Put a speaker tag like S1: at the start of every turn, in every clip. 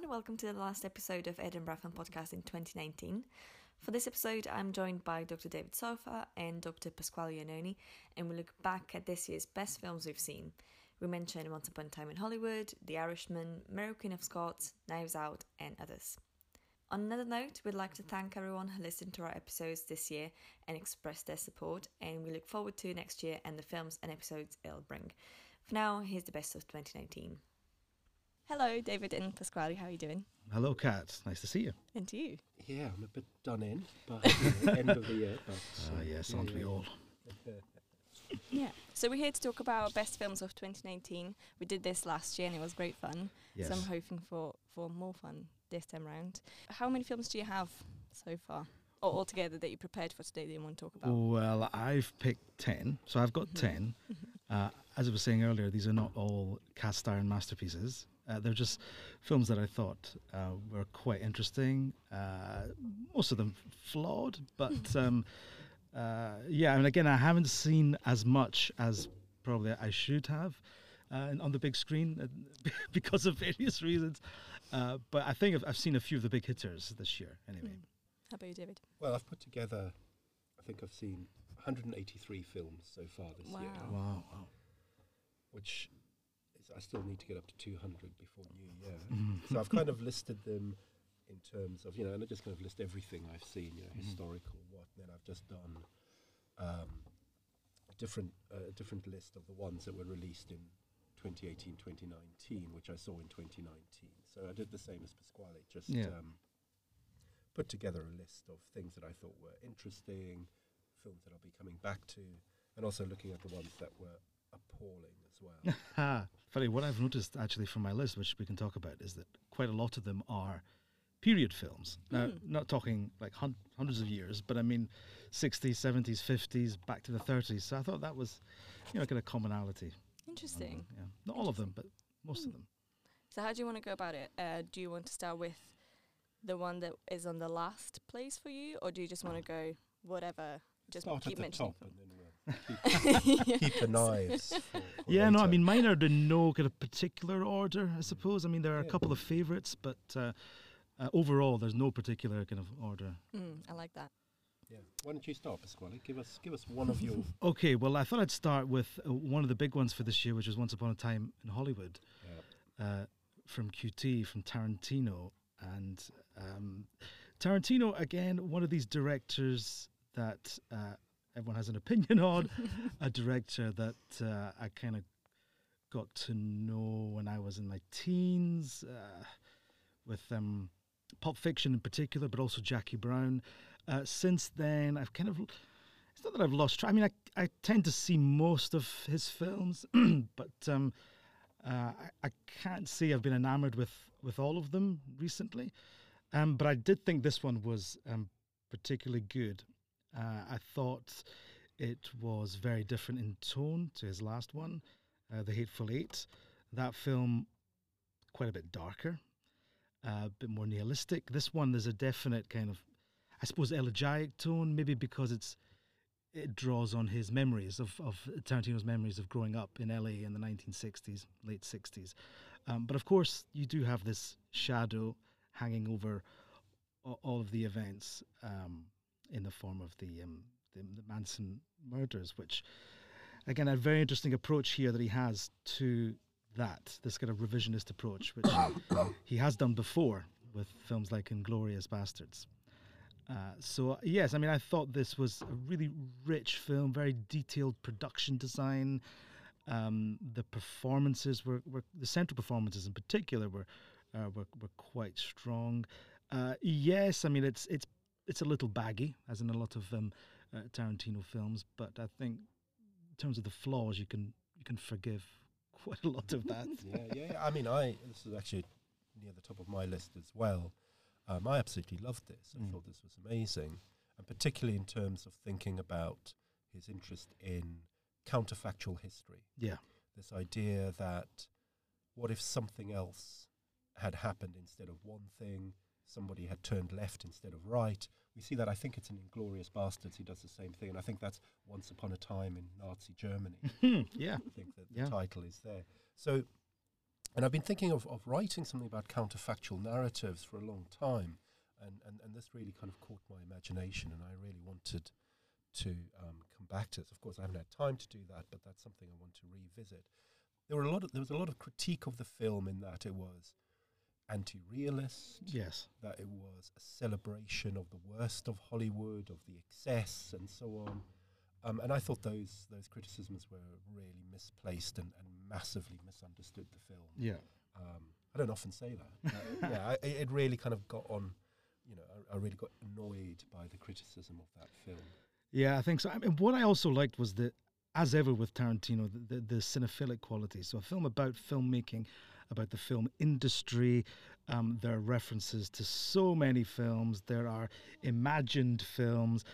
S1: everyone. Welcome to the last episode of Edinburgh Film Podcast in 2019. For this episode, I'm joined by Dr. David Sorfa and Dr. Pasquale Iannone, and we look back at this year's best films we've seen. We mention Once Upon a Time in Hollywood, The Irishman, Mary Queen of Scots, Knives Out, and others. On another note, we'd like to thank everyone who listened to our episodes this year and expressed their support, and we look forward to next year and the films and episodes it'll bring. For now, here's the best of 2019. Hello, David and Pasquale. How are you doing?
S2: Hello, Kat. Nice to see you.
S1: And to you?
S3: Yeah, I'm a bit done in, but end of the year. But,
S2: Ah, yes, aren't we all?
S1: Yeah. So we're here to talk about our best films of 2019. We did this last year and it was great fun.
S2: Yes.
S1: So I'm hoping for, for more fun this time round. How many films do you have so far? Or altogether that you prepared for today that you want to talk about?
S2: Well, I've picked 10, so I've got
S1: Mhm.
S2: 10. Uh, as I was saying earlier, these are not all cast iron masterpieces. Uh, they're just films that I thought uh, were quite interesting. Uh, most of them flawed, but um, uh, yeah, and again, I haven't seen as much as probably I should have uh, on the big screen uh, because of various reasons. Uh, but I think I've, I've seen a few of the big hitters this year, anyway.
S1: Mm. How about you, David?
S3: well, I've put together. I think I've seen 183 films so far this year,
S1: Wow.
S2: Wow, wow.
S3: which is, I still need to get up to 200 before New Year.
S2: Mhm.
S3: so I've kind of listed them in terms of you know, and I just kind of list everything I've seen, you know,
S2: Mhm.
S3: historical, what. And then I've just done um, a different uh, different list of the ones that were released in 2018, 2019, which I saw in 2019. So I did the same as Pasquale, just
S2: Yeah.
S3: um, put together a list of things that I thought were interesting, films that I'll be coming back to, and also looking at the ones that were appalling as well.
S2: Funny, what I've noticed actually from my list, which we can talk about, is that quite a lot of them are period films. Now,
S1: Mm.
S2: not talking like hun- hundreds of years, but I mean 60s, 70s, 50s, back to the 30s. So I thought that was, you know, kind of commonality.
S1: Interesting.
S2: Yeah. Not all of them, but most of
S1: Mm.
S2: them.
S1: So how do you want to go about it? Uh, do you want to start with the one that is on the last place for you, or do you just want to go whatever? Just
S3: Start
S1: keep
S3: at the
S1: mentioning.
S3: Top and then we'll keep, keep the knives. for- for
S2: Yeah, no, I mean, mine are in no kind of particular order, I suppose. I mean, there are a couple of favourites, but uh, uh, overall, there's no particular kind of order.
S1: Mm, I like that.
S3: Yeah. Why don't you start, Pasquale? Give us give us one of your.
S2: Okay, well, I thought I'd start with uh, one of the big ones for this year, which was Once Upon a Time in Hollywood.
S3: Yeah.
S2: uh, from QT, from Tarantino. And um, Tarantino, again, one of these directors that uh, everyone has an opinion on, a director that uh, I kind of got to know when I was in my teens, uh, with um, Pulp Fiction in particular, but also Jackie Brown. Uh, since then, I've kind of. It's not that I've lost track. I mean, I, I tend to see most of his films, but um, uh, I, I can't say I've been enamored with, with all of them recently, um, but I did think this one was um, particularly good. Uh, I thought it was very different in tone to his last one, uh, The Hateful Eight. That film, quite a bit darker, uh, a bit more nihilistic. This one, there's a definite kind of, I suppose, elegiac tone, maybe because it's it draws on his memories of, of Tarantino's memories of growing up in LA in the 1960s, late 60s. Um, but of course, you do have this shadow hanging over all of the events um, in the form of the, um, the the Manson murders, which again a very interesting approach here that he has to that this kind of revisionist approach, which he has done before with films like *Inglourious Basterds*. Uh, so yes, I mean, I thought this was a really rich film, very detailed production design. Um, the performances were, were the central performances in particular were uh, were, were quite strong. Uh, yes, I mean it's it's it's a little baggy, as in a lot of um, uh, Tarantino films, but I think in terms of the flaws, you can you can forgive quite a lot of that.
S3: yeah, yeah, yeah. I mean, I this is actually near the top of my list as well. Um, I absolutely loved this. I
S2: Mm.
S3: thought this was amazing, and particularly in terms of thinking about his interest in counterfactual history.
S2: yeah,
S3: This idea that what if something else had happened instead of one thing? Somebody had turned left instead of right. We see that. I think it's in *Inglourious Basterds*. He does the same thing, and I think that's *Once Upon a Time in Nazi Germany*.
S2: Hmm, yeah,
S3: I think that the
S2: Yeah.
S3: title is there. So and I've been thinking of, of writing something about counterfactual narratives for a long time, and, and, and this really kind of caught my imagination, and I really wanted to um, come back to this. Of course, I haven't had time to do that, but that's something I want to revisit. There were a lot. Of, there was a lot of critique of the film in that it was anti-realist,
S2: Yes.
S3: that it was a celebration of the worst of Hollywood, of the excess, and so on. Um, and I thought those those criticisms were really misplaced and, and massively misunderstood the film.
S2: Yeah.
S3: Um, I don't often say that. Uh, yeah, I, it it really kind of got on. You know, I, I really got annoyed by the criticism of that film.
S2: Yeah, I think so. I mean, what I also liked was that as ever with Tarantino, the, the, the cinephilic quality. So a film about filmmaking, about the film industry. Um, there are references to so many films. There are imagined films.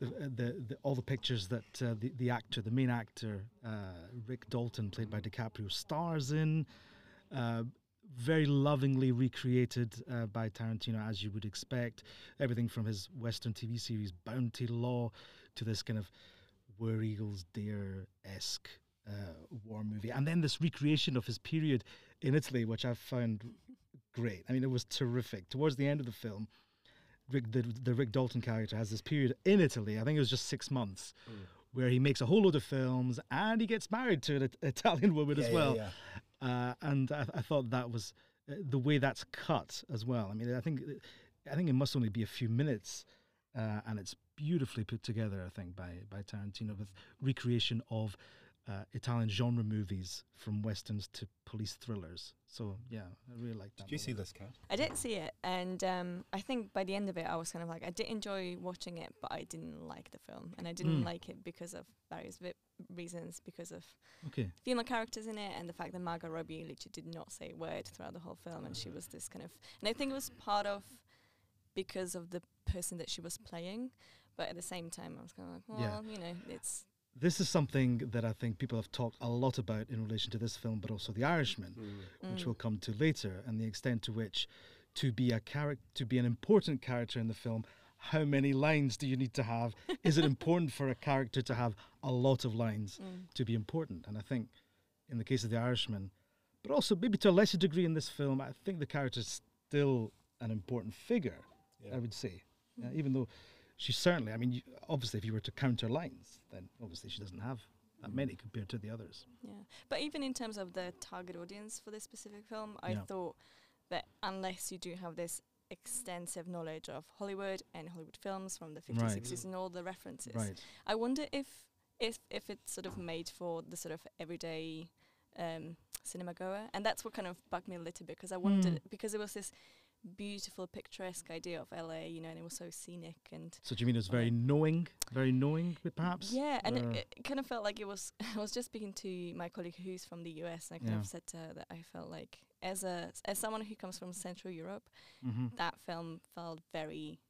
S2: The, uh, the, the, all the pictures that uh, the, the actor, the main actor, uh, Rick Dalton, played by DiCaprio, stars in. Uh, very lovingly recreated uh, by Tarantino, as you would expect. Everything from his Western TV series Bounty Law to this kind of Where Eagles Dare esque uh, war movie. And then this recreation of his period in Italy, which I found great. I mean, it was terrific. Towards the end of the film, Rick, the, the Rick Dalton character has this period in Italy, I think it was just six months. Where he makes a whole load of films and he gets married to an Italian woman
S3: Yeah,
S2: as
S3: yeah,
S2: well
S3: yeah.
S2: uh, and I, I thought that was uh, the way that's cut as well. I mean, I think I think it must only be a few minutes, uh, and it's beautifully put together. I think by by Tarantino with recreation of uh, Italian genre movies from westerns to police thrillers. So yeah, I really like that.
S3: Did you see this, Kat?
S1: I did see it, and um, I think by the end of it, I was kind of like, I did enjoy watching it, but I didn't like the film, and I didn't
S2: Mm.
S1: like it because of various vi- reasons, because of
S2: Okay,
S1: female characters in it, and the fact that Margot Robbie literally did not say a word throughout the whole film, and she was this kind of, and I think it was part of because of the person that she was playing, but at the same time, I was kind of like, well,
S2: Yeah.
S1: you know, it's
S2: this is something that I think people have talked a lot about in relation to this film, but also The Irishman. which
S1: mm,
S2: we'll come to later, and the extent to which to be a character, to be an important character in the film, how many lines do you need to have? Is it important for a character to have a lot of lines
S1: mm,
S2: to be important? And I think, in the case of The Irishman, but also maybe to a lesser degree in this film, I think the character is still an important figure.
S3: Yeah.
S2: I would say,
S1: mm.
S2: even though she certainly, I mean, you, obviously, if you were to count her lines, then obviously she doesn't have that many compared to the others.
S1: Yeah, but even in terms of the target audience for this specific film, I
S2: Yeah.
S1: thought that unless you do have this extensive knowledge of Hollywood and Hollywood films from the 50s,
S2: Right.
S1: 60s, and all the references,
S2: Right.
S1: I wonder if if if it's sort of made for the sort of everyday um, cinema goer, and that's what kind of bugged me a little bit because I wondered
S2: Mm.
S1: because it was this beautiful picturesque idea of LA, you know, and it was so scenic and
S2: So do you mean it was very knowing, very knowing, perhaps?
S1: yeah, and it, it kind of felt like it was. I was just speaking to my colleague who's from the US, and I kind
S2: Yeah.
S1: of said to her that I felt like, as a as someone who comes from Central Europe,
S2: Mhm.
S1: that film felt very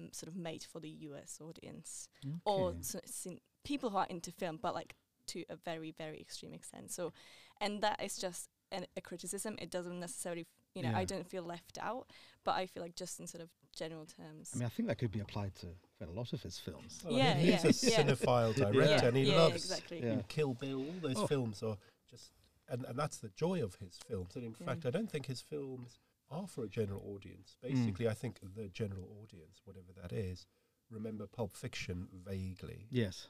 S1: mm, sort of made for the US audience or
S2: Okay.
S1: so, people who are into film, but like to a very very extreme extent. So, and that is just an, a criticism. It doesn't necessarily, you know,
S2: Yeah.
S1: I don't feel left out, but I feel like just in sort of general terms.
S2: I mean, I think that could be applied to a lot of his films.
S3: Well, I
S1: Yeah,
S3: mean, he's
S1: yeah,
S3: a
S1: yeah.
S3: cinephile
S2: Yeah.
S3: director, and he
S1: yeah,
S3: loves
S1: exactly.
S2: Yeah.
S3: Kill Bill. All those
S2: Oh.
S3: films are just, and, and that's the joy of his films. And in
S1: Yeah.
S3: fact, I don't think his films are for a general audience.
S2: Mm.
S3: Basically, I think the general audience, whatever that is, remember Pulp Fiction vaguely,
S2: Yes.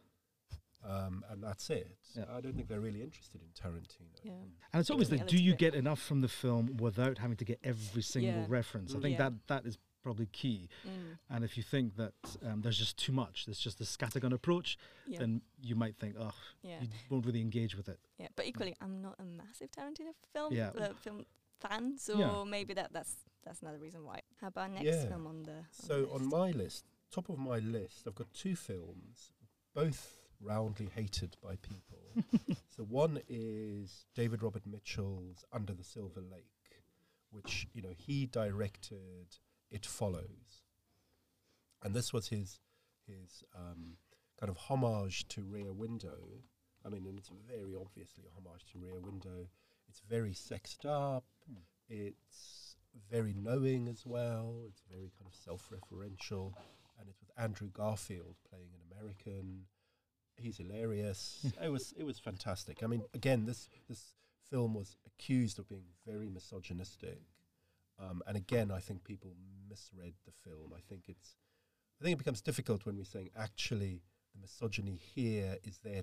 S3: Um, and that's it.
S2: Yeah.
S3: I don't think they're really interested in Tarantino.
S1: Yeah.
S2: And it's always
S1: Yeah,
S2: like, do you get enough from the film without having to get every single
S1: Yeah.
S2: reference? I
S3: Mm.
S2: think
S1: Yeah.
S2: that that is probably key.
S1: Mm.
S2: And if you think that um, there's just too much, there's just a scattergun approach,
S1: Yeah.
S2: then you might think, oh,
S1: yeah.
S2: you won't really engage with it.
S1: Yeah, but equally, I'm not a massive Tarantino film
S2: Yeah.
S1: uh, film fan, so
S2: Yeah.
S1: maybe that that's that's another reason why. How about next
S3: Yeah.
S1: film on the? On
S3: So
S1: the
S3: on my list, top of my list, I've got two films, both roundly hated by people. so one is David Robert Mitchell's Under the Silver Lake, which you know he directed. It follows, and this was his his um, kind of homage to Rear Window. I mean, and it's very obviously a homage to Rear Window. It's very sexed up.
S2: Hmm.
S3: It's very knowing as well. It's very kind of self-referential, and it's with Andrew Garfield playing an American. He's hilarious. it was it was fantastic. I mean, again, this this film was accused of being very misogynistic. Um, and again, I think people misread the film. I think it's, I think it becomes difficult when we're saying actually the misogyny here is there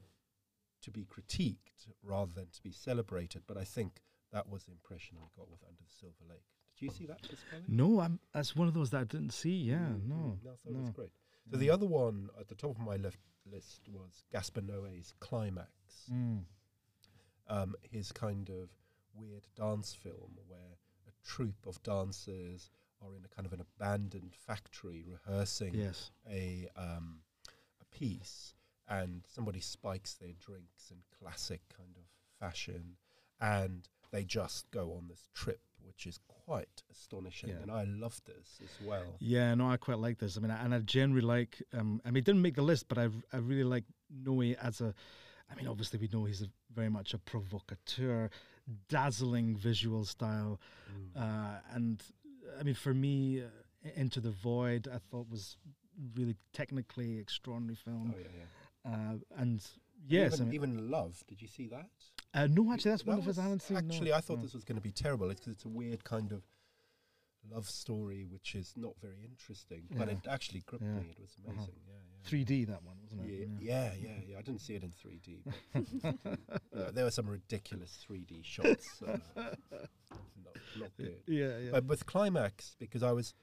S3: to be critiqued rather than to be celebrated. But I think that was the impression I got with Under the Silver Lake. Did you see that?
S2: No, I'm. That's one of those that I didn't see. Yeah,
S3: Mm,
S2: no,
S3: mm, no, I thought it was
S2: no.
S3: great. So the other one at the top of my left list was Gaspar Noé's Climax.
S2: Mm.
S3: um, his kind of weird dance film where a troupe of dancers are in a kind of an abandoned factory rehearsing
S2: Yes.
S3: a um, a piece, and somebody spikes their drinks in classic kind of fashion, and they just go on this trip, which is quite astonishing.
S2: Yeah.
S3: And I love this as well.
S2: Yeah, no, I quite like this. I mean, and I generally like. Um, I mean, it didn't make the list, but I I really like Noe as a. I mean, obviously we know he's a, very much a provocateur, dazzling visual style,
S3: Mm.
S2: uh, and I mean, for me, uh, Into the Void, I thought was really technically extraordinary film,
S3: Oh yeah, yeah.
S2: uh, and yes,
S3: even,
S2: I mean,
S3: even Love. Did you see that?
S2: Uh, no, actually, that's
S3: That
S2: one of his I haven't seen. no,
S3: Actually, I thought
S2: no.
S3: this was going to be terrible. It's because it's a weird kind of love story, which is not very interesting. But it actually gripped
S2: Yeah.
S3: me. It was
S2: Uh-huh.
S3: amazing. Yeah, yeah.
S2: 3D that one, wasn't it?
S3: Yeah, yeah, yeah, yeah. I didn't see it in 3D. But, you there were some ridiculous 3D shots. Uh, not, not good.
S2: yeah, yeah.
S3: But with climax, because I was,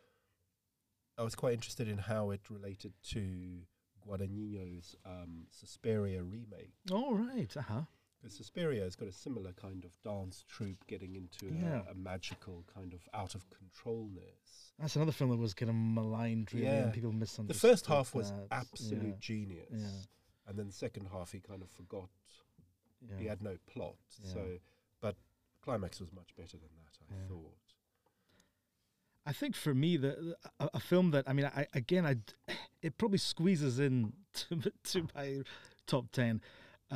S3: I was quite interested in how it related to Guadagnino's um, Suspiria remake.
S2: All right. Uh huh.
S3: Because Suspiria has got a similar kind of dance troupe getting into
S2: Yeah.
S3: a, a magical kind of out of controlness.
S2: That's another film that was kind of maligned, really,
S3: Yeah.
S2: and people misunderstood.
S3: The first half was absolute
S2: Yeah,
S3: genius, and then the second half he kind of forgot. He had no plot. So, but climax was much better than that. I thought.
S2: I think for me, the, the- a, a film that I mean, I again, I it probably squeezes in to, to my top ten.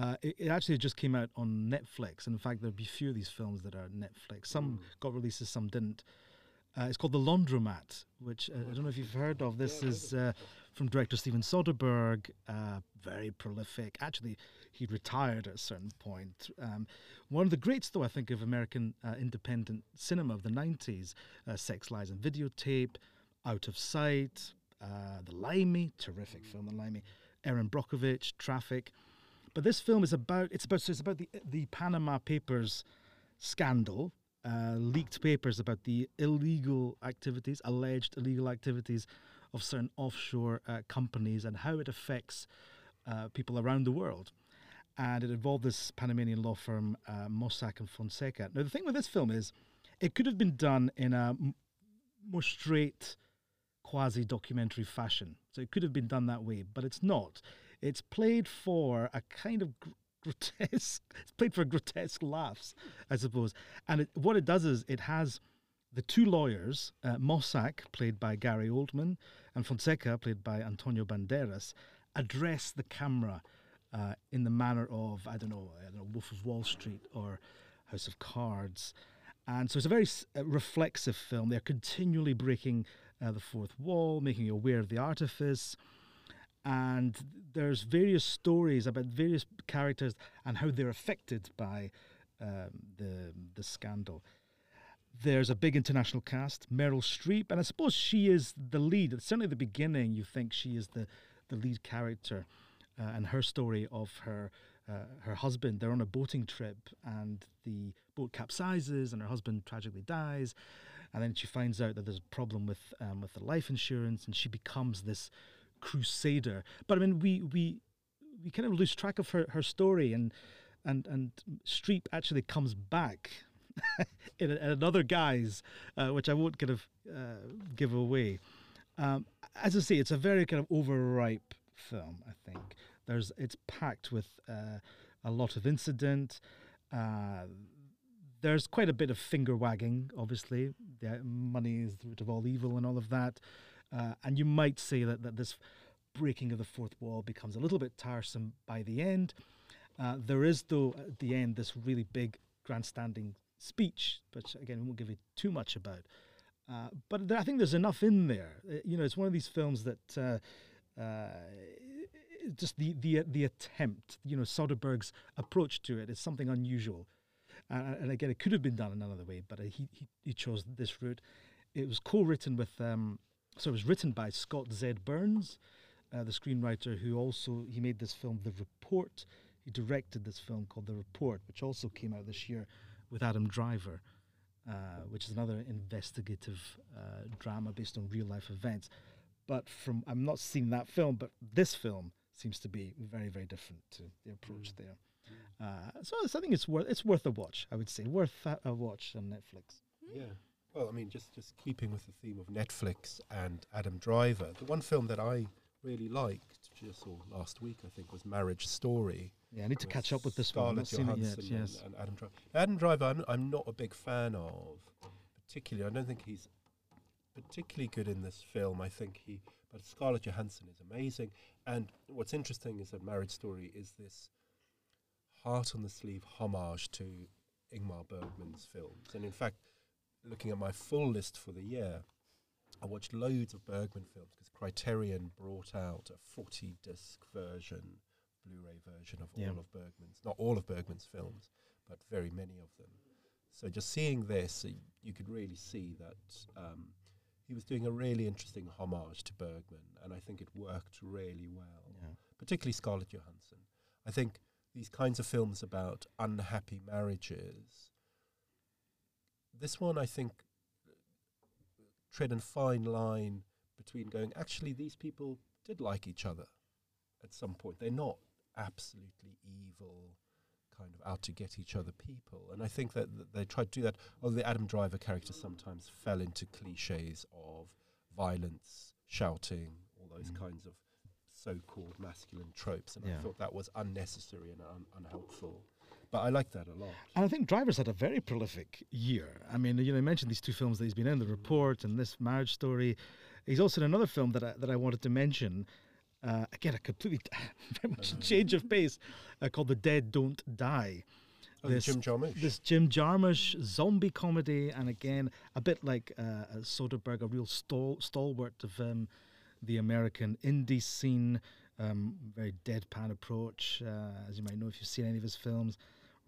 S2: Uh, it, it actually just came out on Netflix, and in fact, there'll be few of these films that are Netflix. Some
S3: Mm.
S2: got releases, some didn't. Uh, it's called The Laundromat, which uh, I don't know if you've heard of. This
S3: Yeah,
S2: is uh, from director Steven Soderbergh, uh, very prolific. Actually, he retired at a certain point. Um, one of the greats, though, I think, of American uh, independent cinema of the 90s uh, Sex, Lies, and Videotape, Out of Sight, uh, The Limey, terrific film, The Limey, Erin Brockovich, Traffic. But this film is about it's about so it's about the the Panama Papers scandal, uh, leaked papers about the illegal activities, alleged illegal activities of certain offshore uh, companies and how it affects uh, people around the world. And it involved this Panamanian law firm, uh, Mossack and Fonseca. Now, the thing with this film is, it could have been done in a m- more straight, quasi documentary fashion. So it could have been done that way, but it's not. It's played for a kind of gr- grotesque, it's played for grotesque laughs, I suppose. And it, what it does is it has the two lawyers, uh, Mossack, played by Gary Oldman, and Fonseca, played by Antonio Banderas, address the camera uh, in the manner of, I don't know, I don't know, Wolf of Wall Street or House of Cards. And so it's a very uh, reflexive film. They're continually breaking uh, the fourth wall, making you aware of the artifice. And there's various stories about various characters and how they're affected by um, the the scandal. There's a big international cast, Meryl Streep, and I suppose she is the lead. Certainly at the beginning, you think she is the, the lead character, uh, and her story of her uh, her husband. They're on a boating trip, and the boat capsizes, and her husband tragically dies. And then she finds out that there's a problem with um, with the life insurance, and she becomes this crusader. But I mean, we we we kind of lose track of her, her story, and and and Streep actually comes back in, in another guise, uh, which I won't kind of uh, give away. Um, as I say, it's a very kind of overripe film. I think there's it's packed with uh, a lot of incident. Uh, there's quite a bit of finger wagging, obviously. The money is the root of all evil and all of that. Uh, and you might say that, that this breaking of the fourth wall becomes a little bit tiresome by the end. Uh, there is, though, at the end, this really big grandstanding speech, which again, we won't give you too much about. Uh, but I think there's enough in there. Uh, you know, it's one of these films that uh, uh, just the, the the attempt, you know, Soderbergh's approach to it is something unusual. And again, it could have been done in another way, but he, he he chose this route. It was co-written with, um, so it was written by Scott Z. Burns, uh, the screenwriter who also he made this film, The Report. He directed this film called The Report, which also came out this year with Adam Driver, uh, which is another investigative uh, drama based on real life events. But from I'm not seeing that film, but this film seems to be very very different to the approach there. Uh, so it's- I think it's worth it's worth a watch. I would say worth a, a watch on Netflix.
S3: Yeah. Well, I mean, just just keeping with the theme of Netflix and Adam Driver, the one film that I really liked just or last week, I think, was Marriage Story.
S2: Yeah, I need to catch up with this one. I've
S3: Scarlett
S2: seen it yet.
S3: Johansson and- And, Adam Driver. Adam Driver, I'm, I'm not a big fan of, particularly. I don't think he's particularly good in this film. I think he, but Scarlett Johansson is amazing. And what's interesting is that Marriage Story is this heart on the sleeve homage to Ingmar Bergman's films. And in fact, looking at my full list for the year, I watched loads of Bergman films because Criterion brought out a 40 disc version, Blu ray version of
S2: Yeah.
S3: all of Bergman's, not all of Bergman's films, but very many of them. So just seeing this, uh, you could really see that um, he was doing a really interesting homage to Bergman, and I think it worked really well
S2: Yeah.
S3: particularly Scarlett Johansson. I think these kinds of films about unhappy marriages, this one I think tread a fine line between going, actually, these people did like each other at some point. They're not absolutely evil, kind of out to get each other people. And I think that, that they tried to do that. Although the Adam Driver character sometimes fell into cliches of violence, shouting, all those
S2: Mm.
S3: kinds of so-called masculine tropes, and
S2: Yeah.
S3: I thought that was unnecessary and un- unhelpful. But I like that a lot.
S2: And I think Driver's had a very prolific year. I mean, you know, I mentioned these two films that he's been in, The Report and this Marriage Story. He's also in another film that I, that I wanted to mention. Uh, again, a completely very much a change of pace, uh, called The Dead Don't Die.
S3: Oh,
S2: This-
S3: Jim Jarmusch.
S2: This Jim Jarmusch zombie comedy, and again, a bit like uh, uh, Soderbergh, a real stal- stalwart of um, the American indie scene. Um, very deadpan approach, uh, as you might know if you've seen any of his films.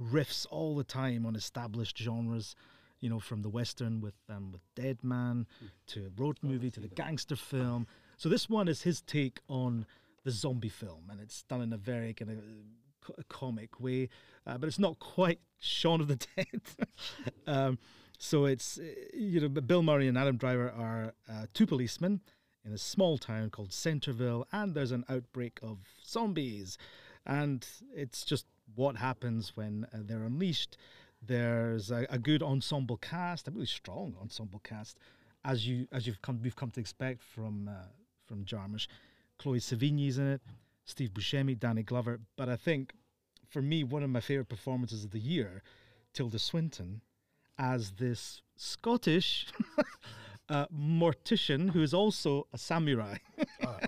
S2: Riffs all the time on established genres, you know, from the western with um, with Dead Man to road movie to the gangster film. So this one is his take on the zombie film, and it's done in a very kind of comic way, uh, but it's not quite Shaun of the Dead. um, so it's you know, Bill Murray and Adam Driver are uh, two policemen in a small town called Centerville, and there's an outbreak of zombies, and it's just what happens when uh, they're unleashed. There's a, a good ensemble cast, a really strong ensemble cast, as you as you've come we've come to expect from uh, from Jarmusch. Chloe Sevigny's in it, Steve Buscemi, Danny Glover. But I think for me, one of my favorite performances of the year, Tilda Swinton, as this Scottish uh, mortician who is also a samurai,
S3: Ah,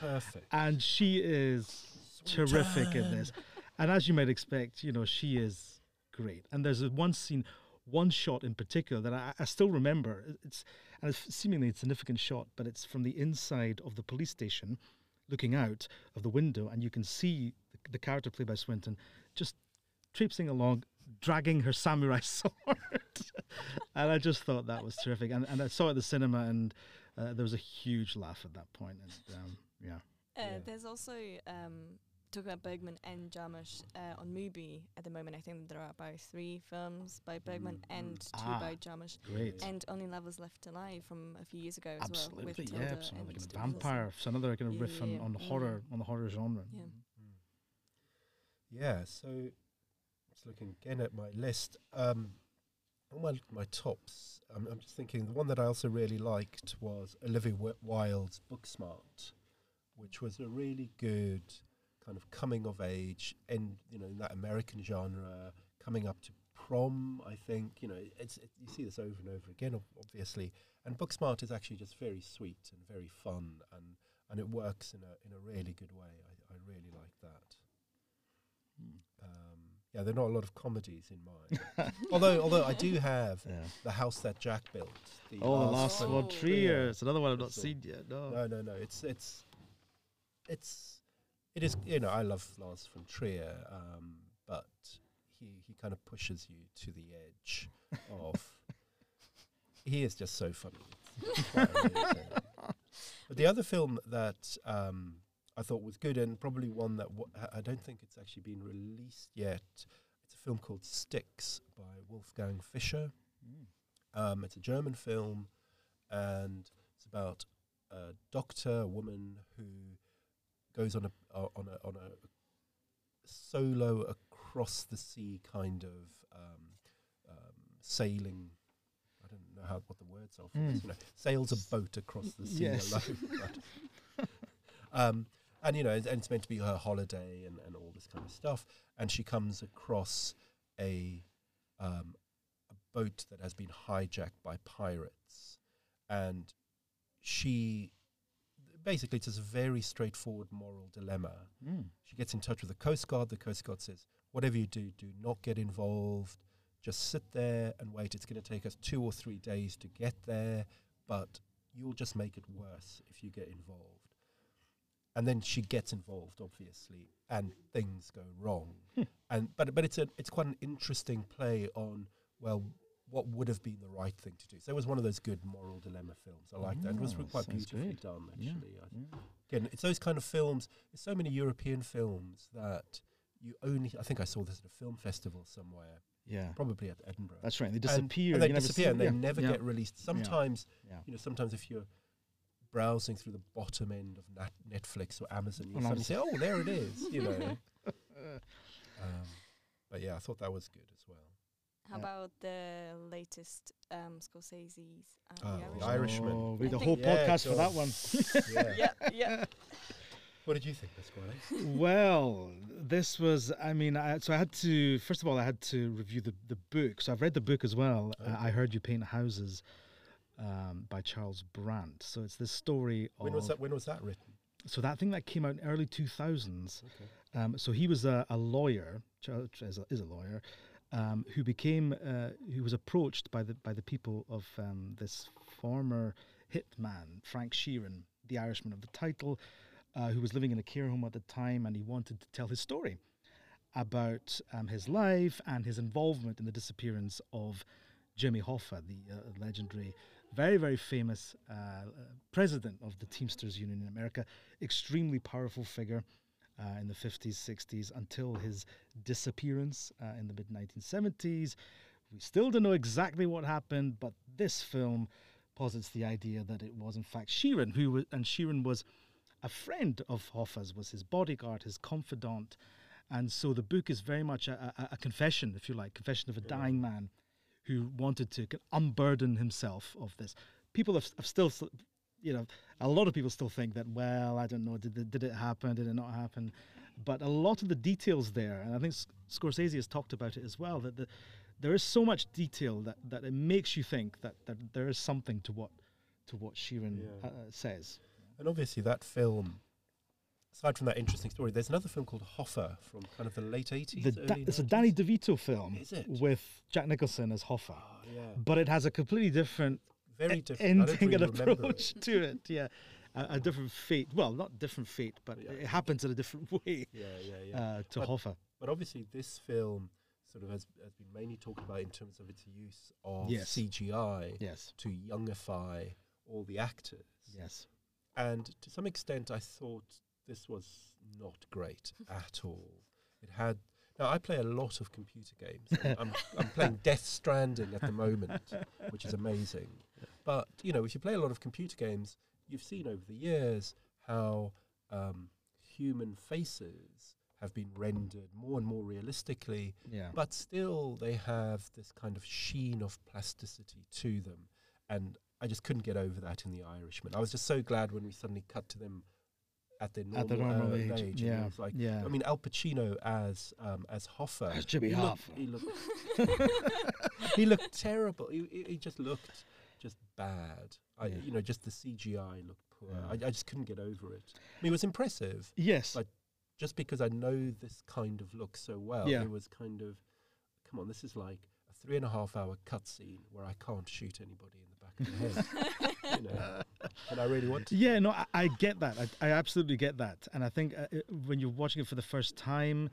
S3: perfect.
S2: and she is terrific in this. And as you might expect, you know she is great. And there's a one scene, one shot in particular that I, I still remember. It's and it's seemingly a significant shot, but it's from the inside of the police station, looking out of the window, and you can see the, the character played by Swinton just traipsing along, dragging her samurai sword. and I just thought that was terrific. And, and I saw it at the cinema, and uh, there was a huge laugh at that point. And um, yeah.
S1: Uh,
S3: Yeah.
S1: There's also um, talking about Bergman and Jarmusch uh, on Mubi at the moment. I think there are about three films by Bergman
S3: Mm, mm.
S1: and two
S2: Ah.
S1: by Jarmusch,
S2: Great.
S1: and Only Lovers Left Alive from a few years ago as well.
S2: Absolutely,
S1: With
S2: yeah.
S1: Tilda
S2: It's like a vampire.
S1: Swinton.
S2: It's another kind of
S1: Yeah,
S2: riff
S1: yeah,
S2: on,
S1: yeah.
S2: on the
S1: Mm.
S2: horror on the horror genre.
S1: Yeah.
S3: Yeah, so just looking again at my list. Um, on my my tops, um, I'm just thinking the one that I also really liked was Olivia Wilde's Booksmart, which was a really good kind of coming of age and you know in that American genre, coming up to prom. I think you know it's it, you see this over and over again, ob- obviously. And Booksmart is actually just very sweet and very fun, and and it works in a in a really good way. I, I really like that. Um, yeah, there are not a lot of comedies in mine. although, although I do have
S2: Yeah.
S3: the house that Jack built. The
S2: Oh, the last
S1: Oh.
S2: one, Trier. It's another one I've not
S3: That's
S2: seen yet. No.
S3: No, no, no. It's it's it's it is. You know, I love Lars von Trier, um, but he he kind of pushes you to the edge of. he is just so funny. It's quite amazing. But the other film that um, I thought was good and probably one that w- I- don't think it's actually been released yet. It's a film called Styx by Wolfgang Fischer. Um, it's a German film, and it's about a doctor, a woman who goes on a uh, on a on a solo across the sea kind of um, um, sailing. I don't know how what the words are for this.
S2: Mm.
S3: You know, sails a boat across the sea
S2: Yes.
S3: alone. But, um, and you know, and it's meant to be her holiday and, and all this kind of stuff. And she comes across a um, a boat that has been hijacked by pirates, and she basically it's a very straightforward moral dilemma.
S2: Mm.
S3: She gets in touch with the Coast Guard. The Coast Guard says, "Whatever you do, do not get involved. Just sit there and wait. It's going to take us two or three days to get there, but you'll just make it worse if you get involved." And then she gets involved, obviously, and things go wrong.
S2: Hmm.
S3: and but but it's a it's quite an interesting play on well what would have been the right thing to do. So it was one of those good moral dilemma films. I like that. It was quite beautifully
S2: great.
S3: done,
S2: Yeah.
S3: actually. I
S2: Yeah.
S3: again, it's those kind of films. There's so many European films that you only. I think I saw this at a film festival somewhere,
S2: Yeah.
S3: probably at Edinburgh.
S2: That's right. They disappear.
S3: and, they
S2: never see
S3: disappear, and they
S2: them.
S3: never
S2: yeah.
S3: get released. Sometimes,
S2: Yeah.
S3: you know, sometimes if you're browsing through the bottom end of nat- Netflix or Amazon, you suddenly say, "Oh, there it is," you know. Um, but yeah, I thought that was good as well.
S1: How
S2: Yeah.
S1: about the latest um, Scorsese's uh,
S3: Oh,
S1: The
S3: The
S1: Irishman?
S3: Irishman.
S2: Oh, we
S1: I
S2: had a whole
S3: Yeah,
S2: podcast for that one.
S3: Yeah.
S1: yeah, yeah.
S3: What did you think, Pasquale?
S2: well, this was, I mean, I, so I had to, first of all, I had to review the, the book. So I've read the book as well. Uh, I Heard You Paint Houses um, by Charles Brandt. So it's this story
S3: When was that? When was that written?
S2: so that thing that came out in early 2000s.
S3: Okay.
S2: Um, so he was a, a lawyer, Charles is a, is a lawyer, um, who became, uh, who was approached by the by the people of um, this former hitman, Frank Sheeran, the Irishman of the title, uh, who was living in a care home at the time, and he wanted to tell his story about um, his life and his involvement in the disappearance of Jimmy Hoffa, the uh, legendary, very, very famous uh, president of the Teamsters Union in America, extremely powerful figure uh, in the 50s, 60s, until his disappearance uh, in the mid 1970s. We still don't know exactly what happened, but this film posits the idea that it was, in fact, Sheeran, who was, and Sheeran was a friend of Hoffa's, was his bodyguard, his confidant. And so the book is very much a, a, a confession, if you like, confession of a dying man who wanted to unburden himself of this. People have, have still, you know, a lot of people still think that, well, I don't know, did, it- did it happen, did it not happen? But a lot of the details there, and I think Scorsese has talked about it as well, that the, there is so much detail that, that it makes you think that, that there is something to what to what Sheeran
S3: Yeah.
S2: uh, says.
S3: And obviously, that film. Aside from that interesting story, there's another film called Hoffa from kind of the late 80s.
S2: The da- it's a Danny DeVito film
S3: Is it?
S2: with Jack Nicholson as Hoffa,
S3: Oh, yeah.
S2: but it has a completely different
S3: Very different. I don't
S2: ending
S3: really
S2: and approach
S3: it.
S2: to it. Yeah, a, a different fate. Well, not different fate, but
S3: Yeah.
S2: it happens in a different way
S3: Yeah, yeah, yeah.
S2: uh, to
S3: But-
S2: Hoffa.
S3: But obviously, this film sort of has, has been mainly talked about in terms of its use of
S2: Yes.
S3: CGI
S2: Yes,
S3: to youngify all the actors.
S2: yes.
S3: And to some extent, I thought this was not great at all. It had. Now, I play a lot of computer games. I'm, I'm, I'm playing Death Stranding at the moment, which is amazing. But, you know, if you play a lot of computer games, you've seen over the years how um, human faces have been rendered more and more realistically,
S2: Yeah.
S3: but still they have this kind of sheen of plasticity to them. And I just couldn't get over that in The Irishman. I was just so glad when we suddenly cut to them at their normal,
S2: At the normal age.
S3: and
S2: Yeah.
S3: like,
S2: yeah.
S3: I mean, Al Pacino as um, as Hoffa.
S2: As Jimmy
S3: he looked,
S2: Hoffa.
S3: he looked, he looked terrible. He, he, he just looked just bad. I,
S2: Yeah.
S3: you know, just the CGI looked poor.
S2: Yeah.
S3: I, I just couldn't get over it. I mean, it was impressive
S2: yes.
S3: but- just because I know this kind of look so well.
S2: Yeah.
S3: It was kind of, come on, this is like a three and a half hour cutscene where I can't shoot anybody in the back of the head. you know, and I really want to.
S2: Yeah, no, I, I get that. I, I absolutely get that. And I think uh, it- when you're watching it for the first time,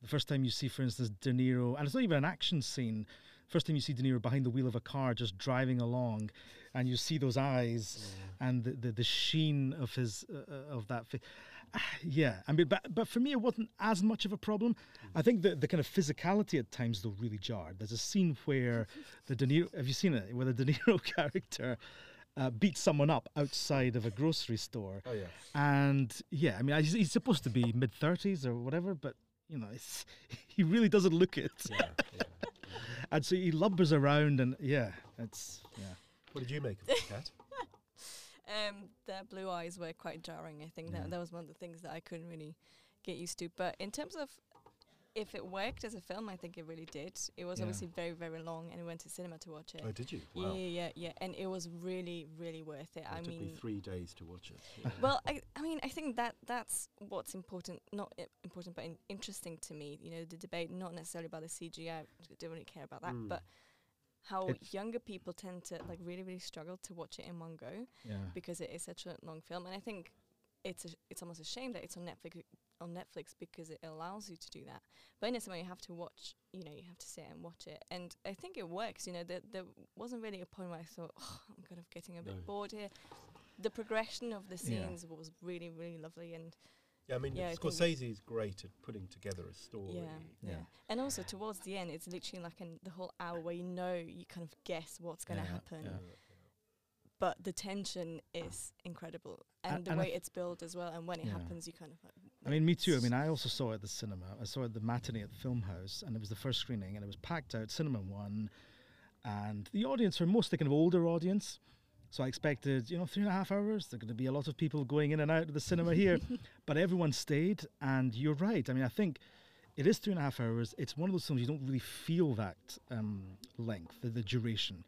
S2: The first time you see, for instance, De Niro, and it's not even an action scene. First time you see De Niro behind the wheel of a car, just driving along, and you see those eyes and the, the, the sheen of his uh, uh, of that face. yeah, I mean, but but for me, it wasn't as much of a problem. I think the the kind of physicality at times though really jarred. There's a scene where the De Niro, have you seen it? Where the De Niro character uh, beats someone up outside of a grocery store,
S3: Oh yeah.
S2: and yeah, I mean, he's, he's supposed to be mid thirties or whatever, but you know, it's, he really doesn't look it.
S3: Yeah. yeah.
S2: And so he lumbers around, and yeah, it's yeah.
S3: What did you make of it, Kat?
S1: Um, their blue eyes were quite jarring. I think
S2: Yeah.
S1: that that was one of the things that I couldn't really get used to. But in terms of if it worked as a film, I think it really did. It was
S2: Yeah.
S1: obviously very very long, and we went to cinema to watch it.
S3: Oh, did you?
S1: Yeah,
S3: Wow.
S1: yeah, yeah, yeah, and it was really, really worth it.
S3: It
S1: I
S3: took me
S1: mean,
S3: three days to watch it. Yeah.
S1: well, I, I mean, I think that that's what's important, not i- important, but in, interesting to me. You know, the debate, not necessarily about the CGI, I don't really care about that,
S3: Mm.
S1: but how
S2: It's-
S1: younger people tend to like really, really struggle to watch it in one go
S2: Yeah.
S1: because it is such a long film, and I think it's a, it's almost a shame that it's on Netflix on Netflix because it allows you to do that. But in a cinema, you have to watch. You know, you have to sit and watch it, and I think it works. You know, there there wasn't really a point where I thought, oh, I'm kind of getting a bit
S3: No.
S1: bored here. The progression of the
S2: Yeah.
S1: scenes was really, really lovely, and
S3: Yeah, I mean,
S1: Yeah, I think-
S3: Scorsese's great at putting together a story.
S1: yeah, yeah,
S2: Yeah.
S1: And also towards the end, it's literally like an, the whole hour where you know you kind of guess what's going to
S2: Yeah,
S1: happen.
S2: yeah.
S1: but the tension is incredible and,
S2: And-
S1: the
S2: and
S1: way
S2: th-
S1: it's built as well and when it
S2: Yeah.
S1: happens you kind of like
S2: I mean, me too. I mean, I also saw it at the cinema. I saw it at the matinee at the film house, and it was the first screening, and it was packed out, cinema one, and the audience were mostly kind of older audience. So I expected, you know, three and a half hours. There are going to be a lot of people going in and out of the cinema here, but everyone stayed. And you're right. I mean, I think it is three and a half hours. It's one of those films you don't really feel that um, length, the, the duration.